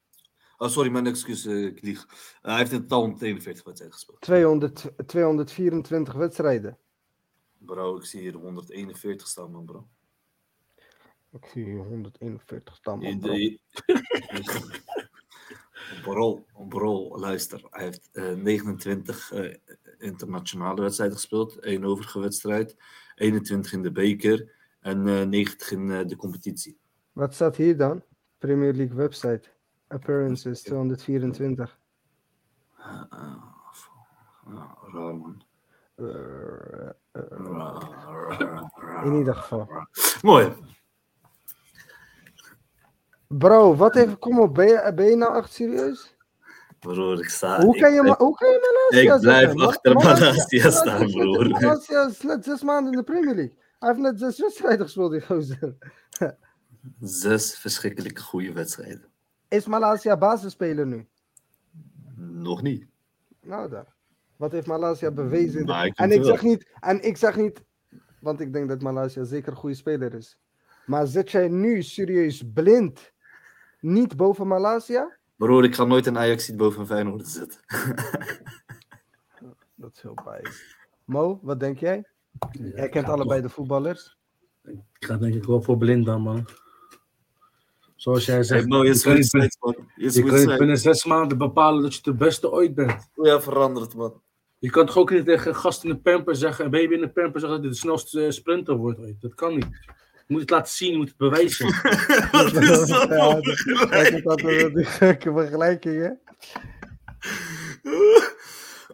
Oh, sorry, mijn excuus, ik lieg. Hij heeft in totaal 41 wedstrijden gespeeld. 200, 224 wedstrijden. Bro, ik zie hier 141 staan, man, bro. Ik zie hier 141 staan. Man, bro. Bro, bro, luister. Hij heeft eh, 29 eh, internationale wedstrijden gespeeld. één overige wedstrijd. 21 in de beker. En eh 90 in eh, de competitie. Wat staat hier dan? Premier League website. Appearances 224. Ah, ah, ah, raar, man. Eh, eh, in ieder geval. Mooi. Bro, wat even, kom op, ben je, ben je nou echt serieus? Broer, ik sta... Hoe kan je, blijf- hoe kan je Malasia Ik blijf zeggen? Achter Malasia staan, broer. Malasia is net zes maanden in de Premier League. Hij heeft net zes wedstrijden gespeeld, die gozer. Zes verschrikkelijke goede wedstrijden. Is Malasia basisspeler nu? Nog niet. Nou daar. Wat heeft Malasia bewezen? Maar ik En ik zeg niet, en ik zeg niet, want ik denk dat Malasia zeker een goede speler is. Maar zet jij nu serieus blind niet boven Malasia? Broer, ik ga nooit een Ajax boven een Feyenoord zetten. Dat is heel biased. Mo, wat denk jij? Jij kent allebei de voetballers. Ik ga denk ik wel voor blind dan, man. Zoals jij Hey, zegt, Mo, je kan niet binnen-. Je je kan zes maanden bepalen dat je de beste ooit bent. Ja, veranderd, man. Je kan toch ook niet tegen een gast in de pamper zeggen, een baby in de pamper zeggen dat hij de snelste sprinter wordt ooit. Dat kan niet. Je moet het laten zien, je moet het bewijzen. Dat is zo Ja, gekke vergelijkingen.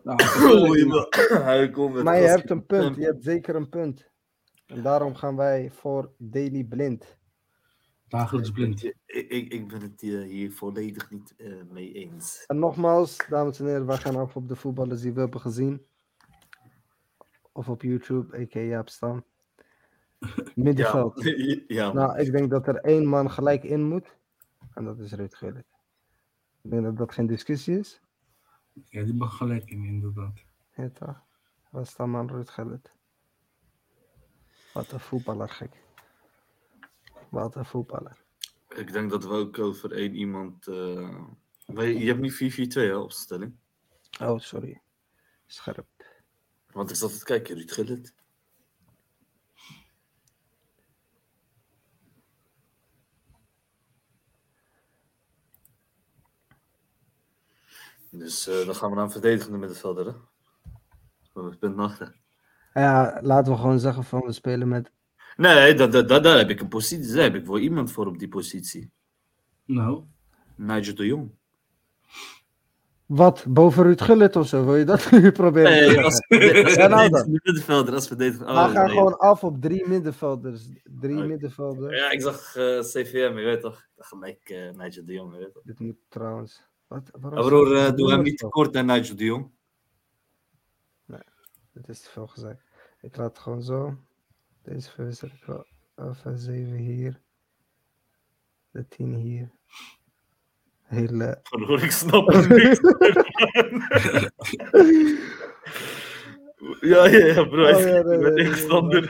Nou, je- Hij komt met Maar je hebt een punt. Je hebt zeker een punt. En daarom gaan wij voor Daily Blind. Dagelijks blind. Ik, ik, ik ben het hier, hier volledig niet eh, mee eens. En nogmaals, dames en heren, wij gaan af op de voetballers die we hebben gezien. Of op YouTube, a.k.a. Jaap Stam. Middenveld. Ja. Nou, ik denk dat er één man gelijk in moet. En dat is Ruud Gullit. Ik denk dat dat geen discussie is. Ja, die mag gelijk in, inderdaad. Ja, toch? Wat is dat man, Ruud Gullit? Wat een voetballer, gek. Wat een voetballer. Ik denk dat we ook over één iemand. eh, je, hebt niet 4-4-2 hè, opstelling. Oh, sorry. Scherp. Want ik zat te kijken, Ruud Gullit. Dus eh, dan gaan we naar een verdedigende middenvelder. Hè? We hebben het punt achter. Ja, laten we gewoon zeggen van we spelen met... Nee, da, da, da, daar heb ik een positie. Daar heb ik wel iemand voor op die positie. Nou, Nigel de Jong. Wat? Boven Ruud Gullit of zo? Wil je dat nu proberen? Nee, als, Ja, nou dan. middenvelder. Als verdediger. We Oh, gaan nee. gewoon af op drie middenvelders. Drie Oké. middenvelders. Ja, ik zag eh, CVM, je weet toch? Ik dacht gelijk eh Nigel de Jong, je weet toch? Dit moet trouwens... Wat? Het doe hem niet tekort aan Nigel de Jong. Dit is te veel gezegd. Ik laat het gewoon zo. Deze verwissel ik wel. Even 7 hier. De 10 hier. Hele. Broer, ik snap er niks Ja, ja, ja, bro. Oh, ik ja, nee, ben nee, nee,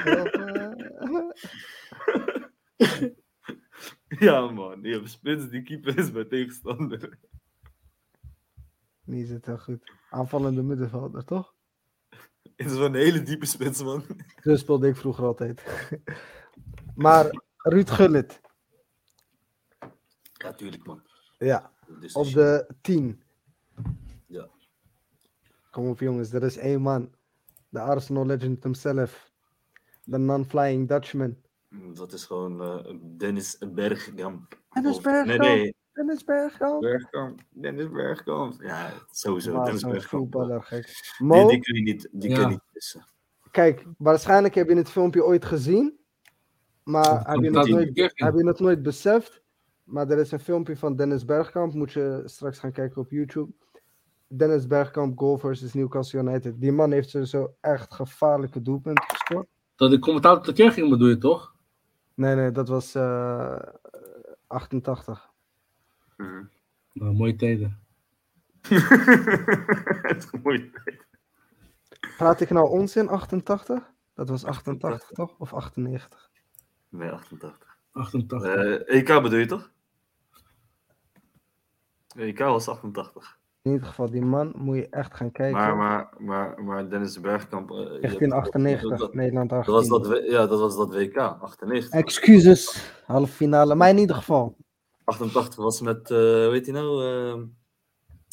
nee, Ja, man. Je hebt spits, die keeper is bij tegenstander. Die zit heel goed. Aanvallende middenvelder, toch? Het is wel een hele diepe spits, man. Zo speelde ik vroeger altijd. maar Ruud Gullit. Ja, tuurlijk, man. Ja, Dus op de 10. Ja. Kom op jongens, er is één man. De Arsenal legend himself. De non-flying Dutchman. Dat is gewoon eh, Dennis Bergkamp. Dennis Of- Bergkamp. Nee, nee. Dennis Bergkamp. Bergkamp. Dennis Bergkamp. Ja, sowieso. Maar Dennis Bergkamp. voetballer, gek. Die, Mo, die kun je niet, die kun je Ja. niet missen. kijk, waarschijnlijk heb je het filmpje ooit gezien. Maar heb je, het nooit, heb je het nooit beseft. Maar er is een filmpje van Dennis Bergkamp. Moet je straks gaan kijken op YouTube. Dennis Bergkamp, goal versus Newcastle United. Die man heeft zo echt gevaarlijke doelpunten gescoord. dat de commentator tekeer ging bedoel je toch? Nee, nee, dat was eh 88. Nou, mooie tijden. Het is mooi. Praat ik nou onzin, 88? Dat was 88, toch? Of 98? Nee, 88. 88. Eh, EK bedoel je toch? EK was 88. In ieder geval, die man moet je echt gaan kijken. Maar, maar, maar, maar Dennis Bergkamp. eh, je hebt- 1998, dat- Nederland Dat was 18. dat, ja, dat was dat WK, 98. Excuses, halve finale. Maar in ieder geval. 88 was met, eh weet je nou, eh,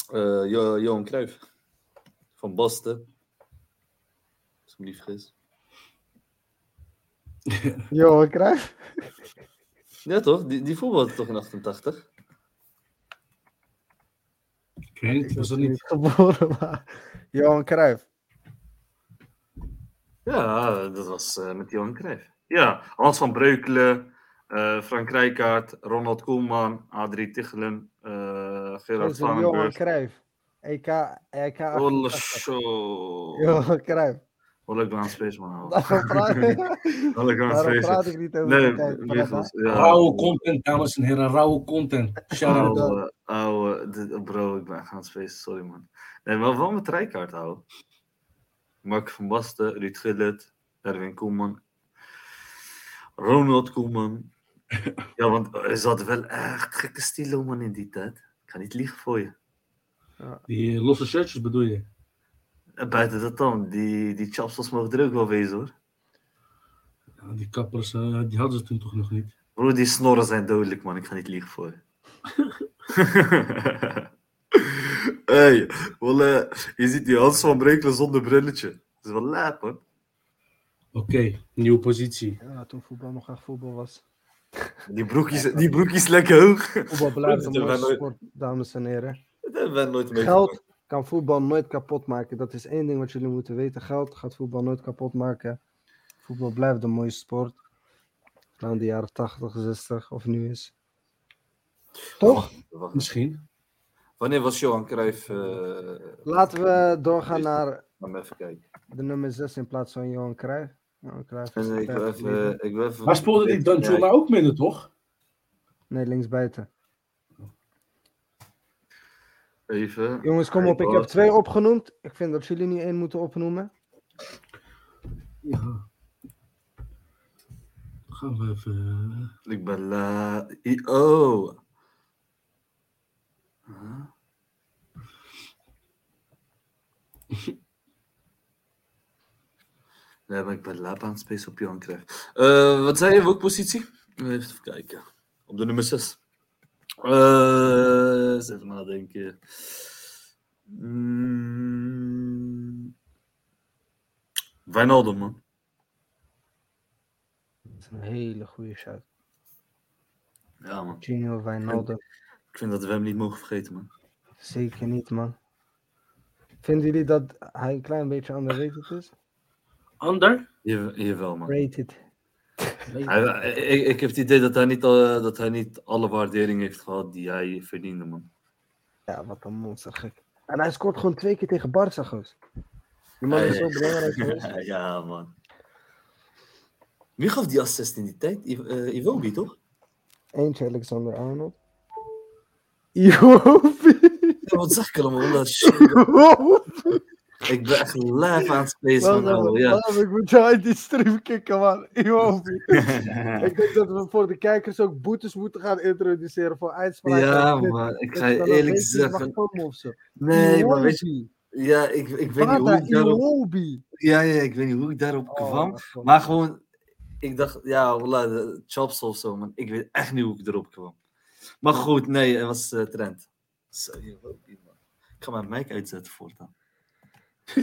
eh, Jo- Johan Cruijff. Van Basten. Als ik me niet vergis. Johan Cruijff. Ja toch, die, die voetbalde toch in 88? Ik weet niet, was dat ben niet? geboren, maar... Johan Cruijff. Ja, dat was eh, met Johan Cruijff. Ja, Hans van Breukelen, eh, Frank Rijkaard, Ronald Koelman, Adrie Tichelen, eh Gerard Gozer, Johan. Cruijff. EK, EK Olle 88. show. Johan Cruijff. Wat leuk aan Space man. Daarom praat, Wat leuk aan daarom praat Space. ik niet over Nee. Wiegels, ja. Rauwe content, dames en heren, rauwe content. Shout out. Ouwe, dit- bro, ik ben gaan spacen, sorry man. Nee, maar wel met Rijkaard houden. Mark van Basten, Ruud Gillet, Erwin Koeman, Ronald Koeman. ja, want er zat wel echt gekke stilo man in die tijd. Ik ga niet liegen voor je. Die losse shirtjes bedoel je? En buiten dat dan, die, die chapsels mogen er ook wel wezen hoor. Ja, die kappers, eh, die hadden ze toen toch nog niet. Bro, die snorren zijn dodelijk, man. Ik ga niet liegen voor je. hey, wel, eh, je ziet die Hans van Breukelen zonder brilletje. Dat is wel laat, man. Oké, nieuwe positie. Ja, toen voetbal nog echt voetbal was. Die broekjes, die broekjes lekker hoog. Voetbal blijft een mooie sport, dames en heren. Dat nooit mee. Geld kan voetbal nooit kapot maken. Dat is één ding wat jullie moeten weten. Geld gaat voetbal nooit kapot maken. Voetbal blijft een mooie sport. In de jaren 80, 60 of nu is. Toch? Misschien. Wanneer was Johan Cruijff? eh Laten we doorgaan naar even kijken. de nummer 6 in plaats van Johan Cruijff. En ik wil 30 even, ik wil even... Maar speelde die Dan Juma ook minder, toch? Nee, linksbuiten. Even. Jongens, kom op. Ik heb twee opgenoemd. Ik vind dat jullie niet één moeten opnoemen. Ja. Gaan we even... Ik ben la... Oh. Huh? Nee, maar ik ben laat aan het space op Johan Cruijff. Eh, wat zei je? Welke positie? Even kijken. Op de nummer 6. Eh even nadenken. Mm. Wijnaldum, man. Dat is een hele goede shout. Ja, man. Gino Wijnaldum. Ik vind dat we hem niet mogen vergeten, man. Zeker niet, man. Vinden jullie dat hij een klein beetje underrated is? Ander? Hier, jawel, man. Rated. Hij, ik, ik heb het idee dat hij, niet, al- dat hij niet alle waardering heeft gehad die hij verdiende, man. Ja, wat een monster gek. En hij scoort gewoon twee keer tegen Barca, goos. Die man is zo belangrijk geweest. ja, man. Wie gaf die assist in die tijd? I- eh, Iwobi, toch? Eentje Alexander Arnold. Iwobi. Ja, wat zeg ik allemaal? Shit. Ik ben echt live aan het Ja. Ik moet jou uit die stream kicken, man. Iwobi. Ik denk dat we voor de kijkers ook boetes moeten gaan introduceren voor uitspraken. ja, man. Ik ga je eerlijk zeggen. Nee, maar weet je. Ja, ik, ik weet niet hoe ik daarop. Iwobi. Ja, ja, ik weet niet hoe ik daarop Oh, kwam. Maar gewoon, ik dacht, ja, voilà, de chops of zo, man. Ik weet echt niet hoe ik erop kwam. Maar goed, nee, het was eh, trend. Zo, man. Ik ga mijn mic uitzetten voortaan.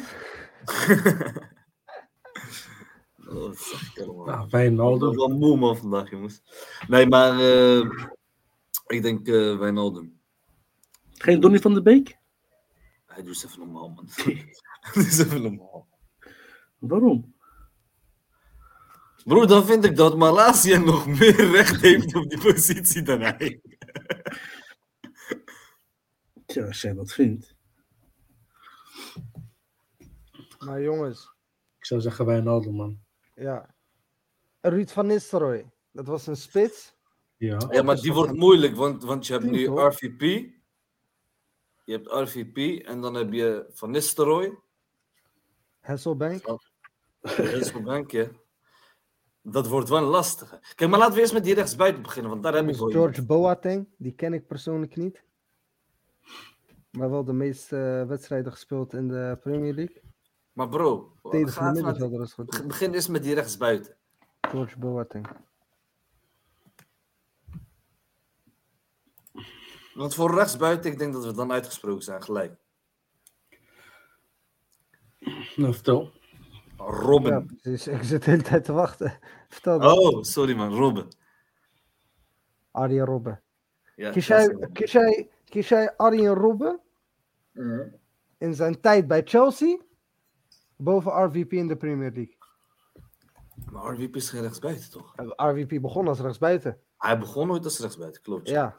oh, ik allemaal. Nou, Ik ben Wijnaldum. wel moe, man, vandaag, jongens. Nee, maar eh, ik denk eh Wijnaldum. Geen Donny van de Beek? Hij doet even normaal, man. Doe eens even normaal. Waarom? Broer, dan vind ik dat Malaysia nog meer recht heeft op die positie dan hij. Tja, als jij dat vindt. Maar jongens, Ik zou zeggen Wijnaldum, man. ja. Ruud van Nistelrooy. Dat was een spits. Ja. Ja, maar die wordt moeilijk, want, want je hebt nu hoor. RVP. Je hebt RVP en dan heb je Van Nistelrooy. Hasselbank. Rijsselbank, ja. Dat wordt wel lastig. Kijk, maar laten we eerst met die rechtsbuiten beginnen, want daar heb ik wel George Boateng. Die ken ik persoonlijk niet. Maar wel de meeste eh, wedstrijden gespeeld in de Premier League. Maar bro, begin eerst met die rechtsbuiten. George Boateng. Want voor rechtsbuiten, ik denk dat we dan uitgesproken zijn, gelijk. Nou, vertel. Ja, Robben. precies. Ik zit de hele tijd te wachten. Vertel dat. Oh, sorry man, Robben. Arjen Robben. Ja, Kies jij, kies, jij, kies jij Arjen Robben Mhm. in zijn tijd bij Chelsea boven RVP in de Premier League? Maar RVP is geen rechtsbuiten, toch? RVP begon als rechtsbuiten. Hij begon ooit als rechtsbuiten, klopt. Ja,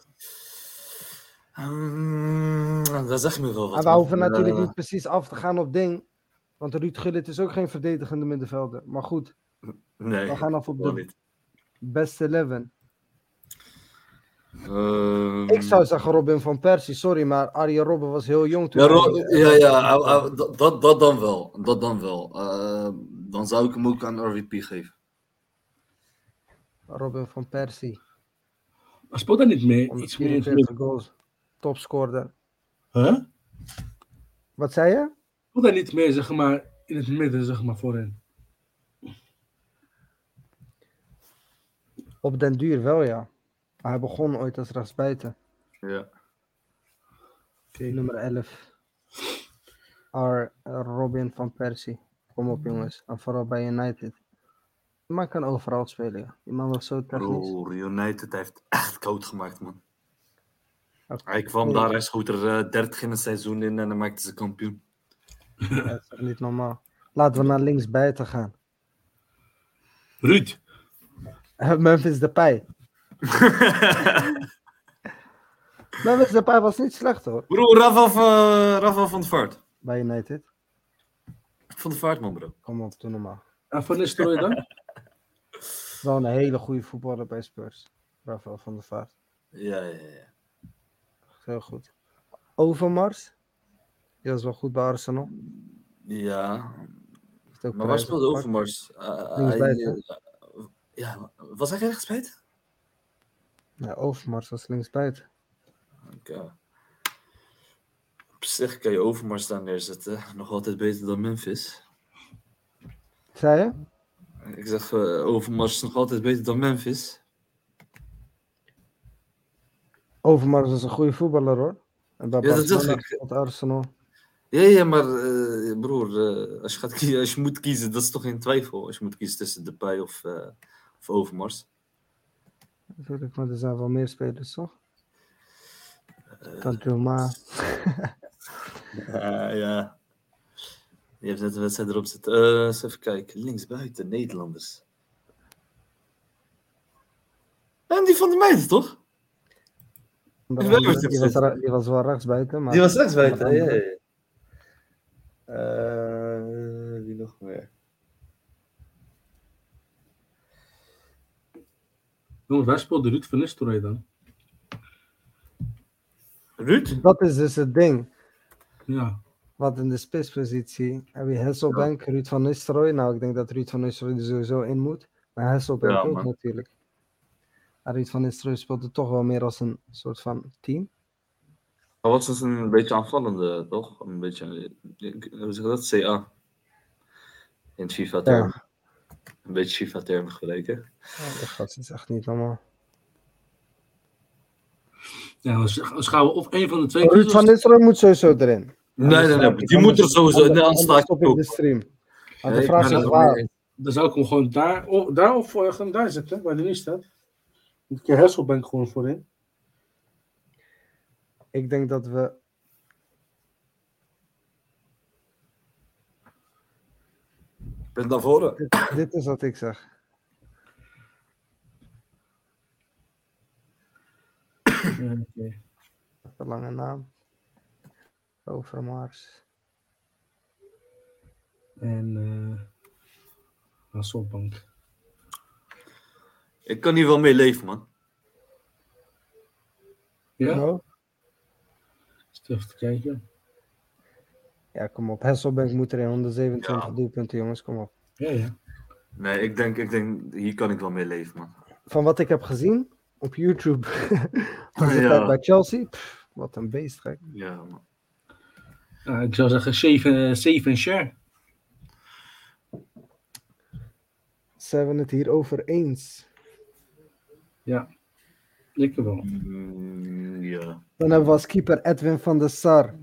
Mm, dat zegt me wel wat. en we hoeven natuurlijk Eh, niet precies af te gaan op ding. Want Ruud Gullit is ook geen verdedigende middenvelder. Maar goed, Nee, we gaan af op de niet. beste 11. Ehm, Ik zou zeggen Robin van Persie. Sorry, maar Arjen Robben was heel jong toen. Ja, ja, dat, dat, dan wel. Dat dan wel. Eh, dan zou ik hem ook aan RVP geven. Robin van Persie. Maar speelt daar niet mee? Iets meer in het 144 midden. goals. Topscorer. Huh? Wat zei je? Speelt daar niet mee, zeg maar, in het midden, zeg maar, voorin. Op den duur wel, ja. Maar hij begon ooit als rechtsbuiten. Ja. Nummer 11. R. Robin van Persie. Kom op, jongens. En vooral bij United. Man kan overal spelen, ja. Die man was zo technisch. Bro, United heeft echt koud gemaakt, man. Oké. Hij kwam daar, hij schoot er eh, 30 in een seizoen in en dan maakte ze kampioen. Dat is toch niet normaal. Laten we naar links buiten gaan. Ruud. Memphis Depay. Memphis Depay was niet slecht hoor. Bro, Rafa, uh, Rafa van de Vaart. Bij United. Van de Vaart, man, bro. Kom op, doe normaal. En Van Nistelrooy dan? Wel een hele goede voetballer bij Spurs. Rafael van der Vaart. Ja, ja, ja. Heel goed. Overmars. Die was wel goed bij Arsenal. Ja, maar waar speelde. Overmars? Uh, Linksbuiten. ja, was hij rechtsbuiten? Ja, Overmars was linksbuiten. Oké. Op zich kan je Overmars daar neerzetten. Nog altijd beter dan Memphis. Zei je? Ik zeg, eh, Overmars is nog altijd beter dan Memphis. Overmars was een goede voetballer hoor. En bij Ja, dat Barcelona ik. Arsenal. Ja, ja, maar eh, broer, eh, als, je gaat kiezen, als je moet kiezen, dat is toch geen twijfel. Als je moet kiezen tussen Depay of, of Overmars. Natuurlijk, maar er zijn wel meer spelers toch? Kantoma. Ja, ja. Je hebt net een wedstrijd erop zitten. Eh, eens even kijken. Linksbuiten, Nederlanders. En die van de meiden, toch? Die, die, was, die was wel rechtsbuiten. Maar Die was rechtsbuiten, ja, dan- ja, ja. Eh, wie nog meer? Jongens, waar speelde Ruud Van Nistelrooy dan? Ruud? Dat is dus het ding. Ja. Want in de spitspositie heb je Hasselbank, Ruud van Nistelrooy. Nou, ik denk dat Ruud van Nistelrooy er sowieso in moet. Maar Hasselbank Ja, ook man. natuurlijk. Maar Ruud van Nistelrooy speelde toch wel meer als een soort van team. Hij was dus een beetje aanvallende, toch? Een beetje, hoe zeg je dat? CA. In het FIFA-term. Een beetje FIFA-term geleken. Oh, dat gast is echt niet normaal. Ja, gaan we of een van de twee Ruud van Nistelrooy moet sowieso erin. Nee, nee, nee. Die moet er sowieso. Nee, anders sta anders ik ook. de stream. Maar de vraag ben is waar. Dan zou ik hem gewoon daar, of, daar of gewoon daar zetten, waar hij nu staat. Een keer Hasselbank gewoon voorin. Ik denk dat we. Ik ben naar voren. Dit, dit is wat ik zeg. Een lange naam. Overmars. En eh Hasselbank. Ik kan hier wel mee leven, man. Ja? Oh. Even te kijken. Ja, kom op. Hasselbank moet erin. 127 Ja. doelpunten, jongens. Kom op. Ja, ja. Nee, ik denk, ik denk, hier kan ik wel mee leven, man. Van wat ik heb gezien op YouTube. van zijn Ja. tijd bij Chelsea. pff, wat een beest, gek. Ja, man. Ik zou zeggen 7 7 share. Zijn we het hier over eens? Ik wel. Mm, ja. Dan hebben we als keeper Edwin van der Sar.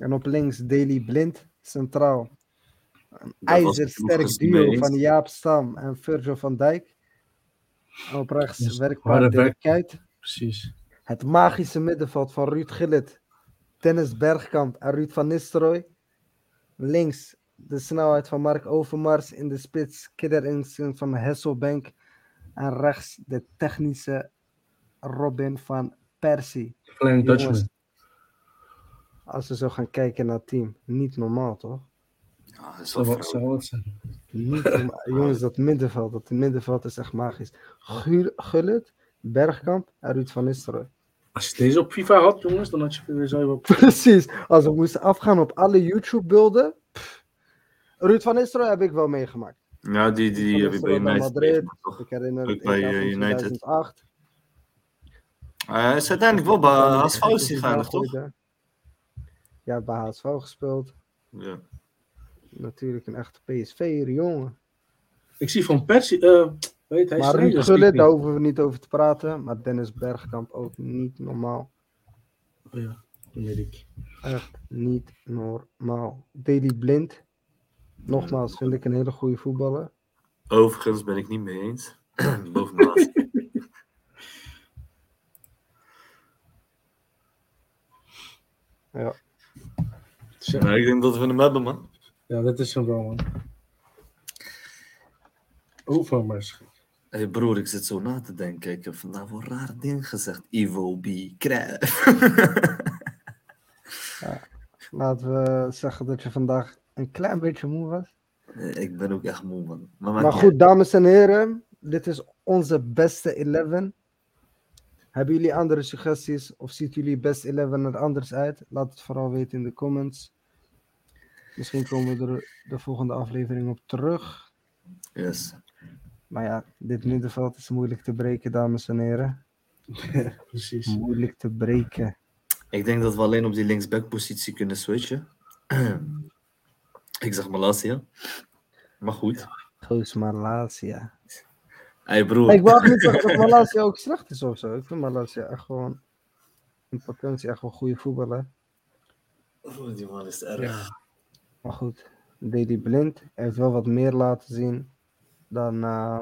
En op links Daley Blind, centraal. Een ijzersterk duo van Jaap Stam en Virgil van Dijk. En op rechts Dus werkbaar Dirk. Kuyt. Precies. Het magische middenveld van Ruud Gillet, Dennis Bergkamp en Ruud van Nistelrooy. Links de snelheid van Mark Overmars in de spits, Kidder Instinct van Hasselbank. En rechts de technische Robin van Persie. Flying Jongens, Dutchman. Als we zo gaan kijken naar het team, niet normaal toch? Ja, dat Zou wat- zou zijn. Niet normaal. Jongens, dat middenveld, dat middenveld is echt magisch. Gu- Gullit, Bergkamp en Ruud van Nistelrooy. Als je deze op FIFA had, jongens, dan had je weer zo op. Precies. Als we moesten afgaan op alle YouTube-beelden. Ruud van Nistelrooy heb ik wel meegemaakt. Ja, die, die, Van heb ik bij United Madrid. toch? Ik herinner het bij, eh, United. 2008. Hij is uiteindelijk wel bij Dan HSV is hij Ja, bij HSV gespeeld. Ja. Natuurlijk een echte PSV, jongen. Ik zie van Persie, eh Weet, hij Maar Ruud Gullit, daar hoeven we niet over te praten. Maar Dennis Bergkamp ook niet normaal. Oh ja, dat weet ik. Echt niet normaal. Daily Blind. Nogmaals, vind ik een hele goede voetballer. Overigens ben ik niet mee eens. Boven de laatste. Maar ik denk dat we hem hebben, man. Ja, dat is hem wel, man. Overmars. Hé hey broer, ik zit zo na te denken. Ik heb vandaag wel rare dingen gezegd. Ivo B. Cruijff. Laten we zeggen dat je vandaag een klein beetje moe was. Nee, ik ben ook echt moe, man. Maar, Maar goed, dames en heren. Dit is onze beste 11. Hebben jullie andere suggesties? Of ziet jullie best 11 er anders uit? Laat het vooral weten in de comments. Misschien komen we er de volgende aflevering op terug. Yes. Maar ja, dit middenveld is moeilijk te breken, dames en heren. Precies. Moeilijk te breken. Ik denk dat we alleen op die linksback-positie kunnen switchen. ik zeg Malasia. Maar goed. Goos Malasia. Hey broer. Ik wil echt niet zeggen dat Malasia ook slecht is of zo. Ik vind Malasia echt gewoon in potentie echt wel een goede voetballer. Oh, die man is erg. Ja. Maar goed, Daily Blind heeft wel wat meer laten zien dan, uh,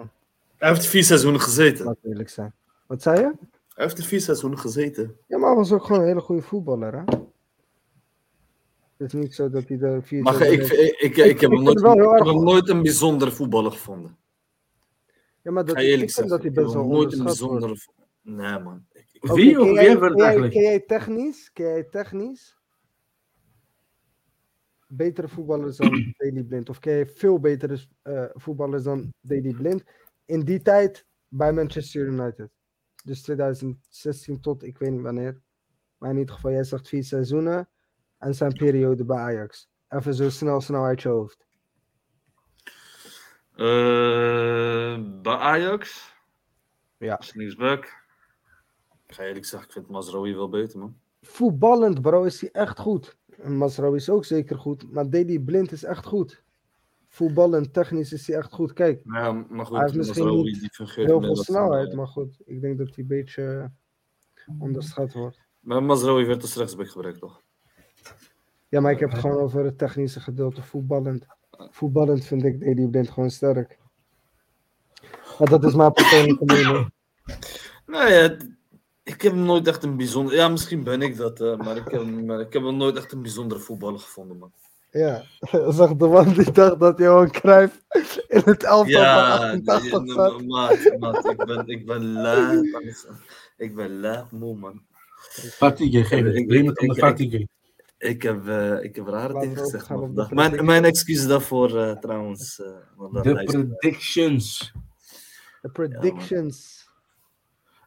Hij heeft vier seizoenen gezeten. laat eerlijk zijn. Wat zei je? Hij heeft er vier seizoenen gezeten. Ja, maar hij was ook gewoon een hele goede voetballer, hè? Het is niet zo dat hij er vier... Maar seizoenen ik, ik, ik, ik, heb hem nooit, ik heb een bijzondere voetballer gevonden. Ja, maar dat, ik vind dat hij Ik best heb wel hem nooit een bijzondere... Nee man. Ik- ik- Oké, Wie of jij- wie hebben we ken het jij- eigenlijk? Ken jij technisch, ken jij technisch betere voetballers dan Daily Blind? Of ken je veel betere eh, voetballers dan Daily Blind? In die tijd bij Manchester United. Dus 2016 tot ik weet niet wanneer. Maar in ieder geval, jij zegt vier seizoenen. En zijn periode bij Ajax. Even zo snel, snel uit je hoofd. Eh, bij Ajax. Ja. Linksback. Ik ga eerlijk zeggen, ik vind Mazraoui wel beter man. Voetballend, bro, is hij echt goed. Masraoui is ook zeker goed. Maar Daily Blind is echt goed. Voetballend, technisch is hij echt goed. Kijk, Ja, maar goed, Hij heeft misschien niet heel veel snelheid, een, maar goed, ik denk dat hij een beetje onderschat wordt. Maar Mazraoui werd als rechtsback gebruikt toch? Ja, maar ik heb het gewoon over het technische gedeelte, voetballend. Voetballend vind ik Daily Blind gewoon sterk. Maar dat is mijn persoonlijke mening. Nou ja, ik heb hem nooit echt een bijzonder... Ja, misschien ben ik dat, eh, maar, ik heb, hem- maar ik heb hem nooit echt een bijzondere voetballer gevonden man. Ja, zag de man die dacht dat Johan Cruijff in het elftal Ja, van 88 nee, zat. nee, maat, maat, ik ben, ik ben laat. Ik ben laat moe, man. Fatigue, geef het. Ik- Blame het fatigue. Ik heb, eh, ik heb rare dingen gezegd. Mijn, mijn excuses daarvoor eh, trouwens. eh, want dat De predictions. De predictions.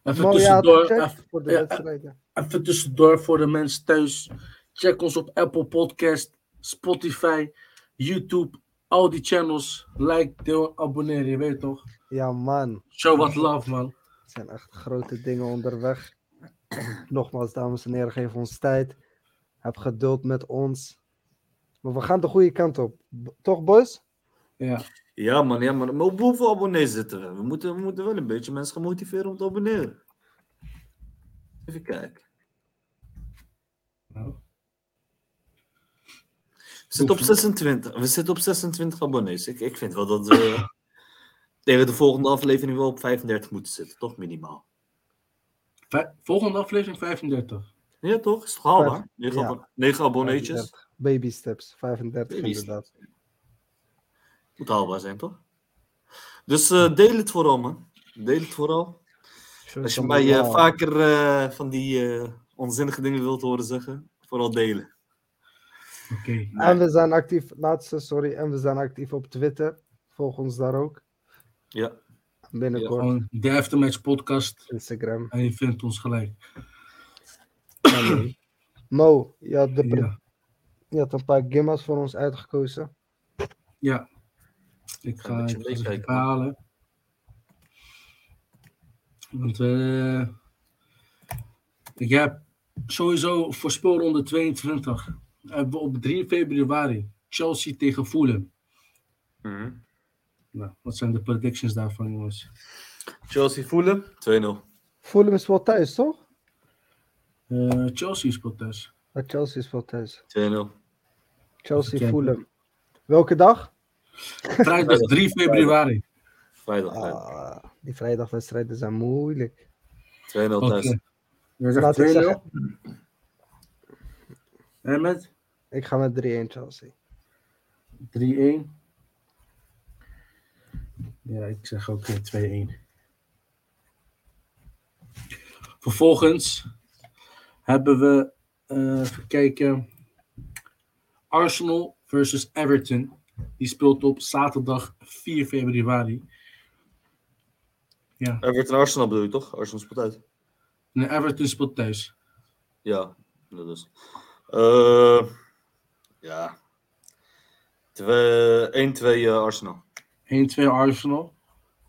Even tussendoor, even, voor de wedstrijden. even tussendoor voor de mensen thuis. Check ons op Apple Podcast, Spotify, YouTube, al die channels. Like, deel, abonneer, je weet toch? Ja, man. Show what love, man. Er zijn echt grote dingen onderweg. Nogmaals, dames en heren, geef ons tijd. Heb geduld met ons. Maar we gaan de goede kant op. Toch, boys? Ja. Ja, man, ja, man. Maar op hoeveel abonnees zitten we? We moeten, we moeten wel een beetje mensen gaan motiveren om te abonneren. Even kijken. Nou. We zitten op 26. We zitten op 26 abonnees. Ik, ik vind wel dat we tegen de volgende aflevering wel op 35 moeten zitten. Toch minimaal. Volgende aflevering 35. Ja, toch? Is toch haalbaar? Vijf- 9, ja. abonneetjes. 35. Baby steps, 35 Baby inderdaad. Moet haalbaar zijn, toch? Dus eh, deel het vooral, man. Deel het vooral. Als je mij eh, vaker eh, van die eh, onzinnige dingen wilt horen zeggen, vooral delen. Oké. En we zijn actief, laatste, sorry, en we zijn actief op Twitter. Volg ons daar ook. Ja. Binnenkort Gewoon de Aftermatch podcast. Instagram. En je vindt ons gelijk. Ja, nee. Mo, je had, de Ja. je had een paar gimmas voor ons uitgekozen. ja. Ik ga meekijken, man. bepalen. Want we. Ik heb sowieso voor speelronde 22. Hebben we op 3 februari Chelsea tegen Fulham. Mhm. Nou, wat zijn de predictions daarvan, jongens? Chelsea voelen 2-0. Fulham is wel thuis, toch? Eh, Chelsea speelt thuis. Ja, Chelsea is wel thuis. 2-0. Chelsea. Fulham. Welke dag? Vrijdag 3 februari. Vrijdag, vrijdag. Ah, die vrijdagwedstrijden zijn moeilijk. 2-0 Oké. thuis. Je zegt Laat ik 2-0. zeggen, En met ik ga met 3-1 Chelsea. 3-1. Ja, ik zeg ook eh, 2-1. Vervolgens hebben we, eh even kijken, Arsenal versus Everton. Die speelt op zaterdag 4 februari. Ja, Everton Arsenal bedoel je toch? Arsenal speelt uit. en Everton speelt thuis. Ja, dat is. Eh ja. Twee- 1-2 eh, Arsenal. 1-2 Arsenal.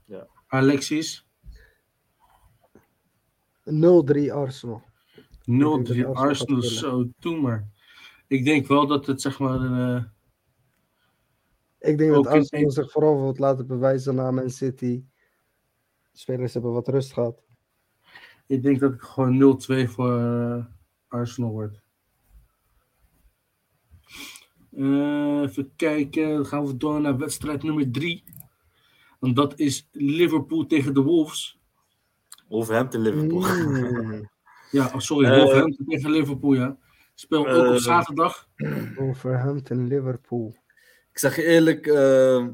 Ja. Alexis. 0-3 Arsenal. 0-3 dat Arsenal zo, doe maar. Ik denk wel dat het zeg maar. eh, Ik denk Ook dat Arsenal zich vooral wilt laten bewijzen na Man City. Spelers hebben wat rust gehad. ik denk dat het gewoon 0-2 voor eh, Arsenal wordt. Eh, even kijken, dan gaan we door naar wedstrijd nummer 3. En dat is Liverpool tegen de Wolves. Wolverhampton Liverpool. Mm, Ja, oh, sorry, Wolverhampton tegen Liverpool, ja. Speel ook op zaterdag. Wolverhampton, Liverpool. Ik zeg je eerlijk. eh,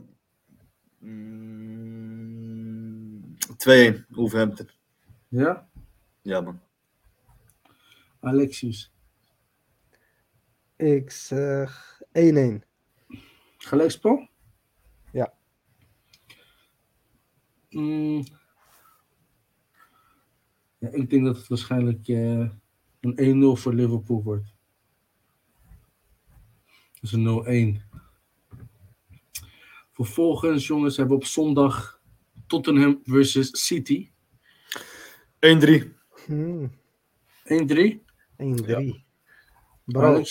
mm, 2-1 Wolverhampton. Ja, Ja man. Alexis. Ik zeg 1-1. Gelijkspel? Ja. Mm. ja. Ik denk dat het waarschijnlijk eh, een 1-0 voor Liverpool wordt. Dus een 0-1. Vervolgens, jongens, hebben we op zondag Tottenham versus City. 1-3. Hmm, 1-3. 1-3. Bro.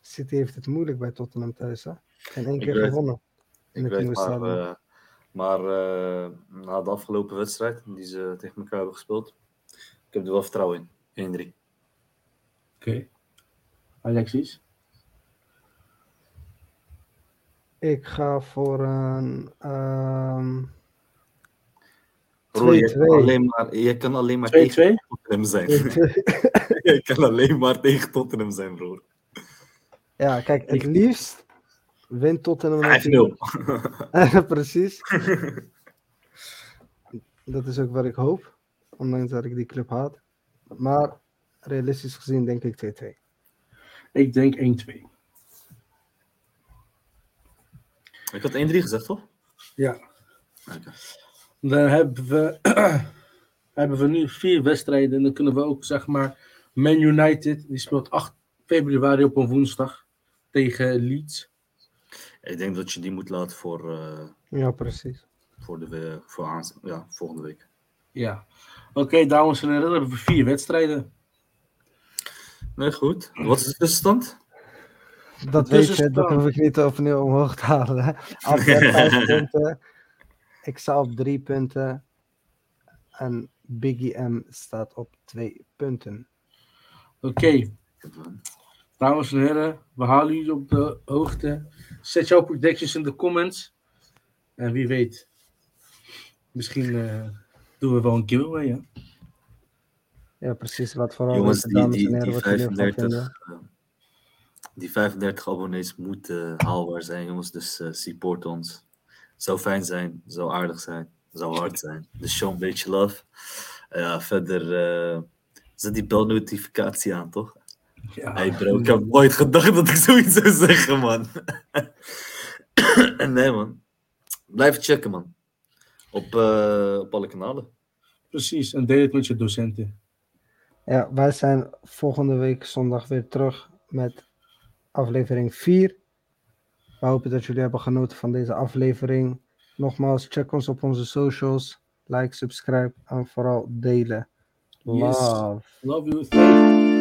City heeft het moeilijk bij Tottenham thuis, hè? En één Ik keer weet- gewonnen. In Ik het weet nieuwe maar, eh, maar eh, na de afgelopen wedstrijd die ze tegen elkaar hebben gespeeld, ik heb er wel vertrouwen in. 1-3. Oké. Alexis. Ik ga voor een ehm Roel, je kan 2-2. alleen maar, je kan alleen maar 2-2. tegen Tottenham zijn. je kan alleen maar tegen Tottenham zijn, broer. ja, kijk, het Ik- liefst wint Tottenham 5-0. natuurlijk. Precies. Dat is ook wat ik hoop. Ondanks dat ik die club haat. Maar realistisch gezien denk ik 2-2. Ik denk 1-2. Ik had 1-3 gezegd, toch? Ja. Dan hebben we, hebben we nu vier wedstrijden. En dan kunnen we ook, zeg maar, Man United. Die speelt 8 februari op een woensdag tegen Leeds. Ik denk dat je die moet laten voor, eh, Ja, precies. voor, de, we- voor aans- ja, volgende week. Ja. Oké, dames en heren, dan hebben we vier wedstrijden. Nee, goed. Wat is de tussenstand? Dat Dus weet je, dat hoef ik niet opnieuw omhoog te halen. hè. Afweer 5 punten. Ik sta op 3 punten. En Biggie M staat op 2 punten. Oké, dames en heren, we halen jullie op de hoogte. Zet jouw predictions in de comments. En wie weet, misschien eh, doen we wel een giveaway, ja? Ja, precies. Laat vooral Jongens, weten, die, dames en die, heren, die, wat jullie ervan 35, vinden. Die 35 abonnees moeten haalbaar zijn, jongens. Dus eh, support ons. Zou fijn zijn, zou aardig zijn, zou hard zijn. Dus show een beetje love. Eh, Ja, verder eh, zet die belnotificatie aan, toch? ja. Hey bro, ik heb nooit gedacht dat ik zoiets zou zeggen, man. nee, man. Blijf checken, man. Op, eh, op alle kanalen. Precies, en deel het met je docenten. Ja, wij zijn volgende week zondag weer terug met aflevering 4. We hopen dat jullie hebben genoten van deze aflevering. Nogmaals, check ons op onze socials. Like, subscribe en vooral delen. Yes. Love. Love you.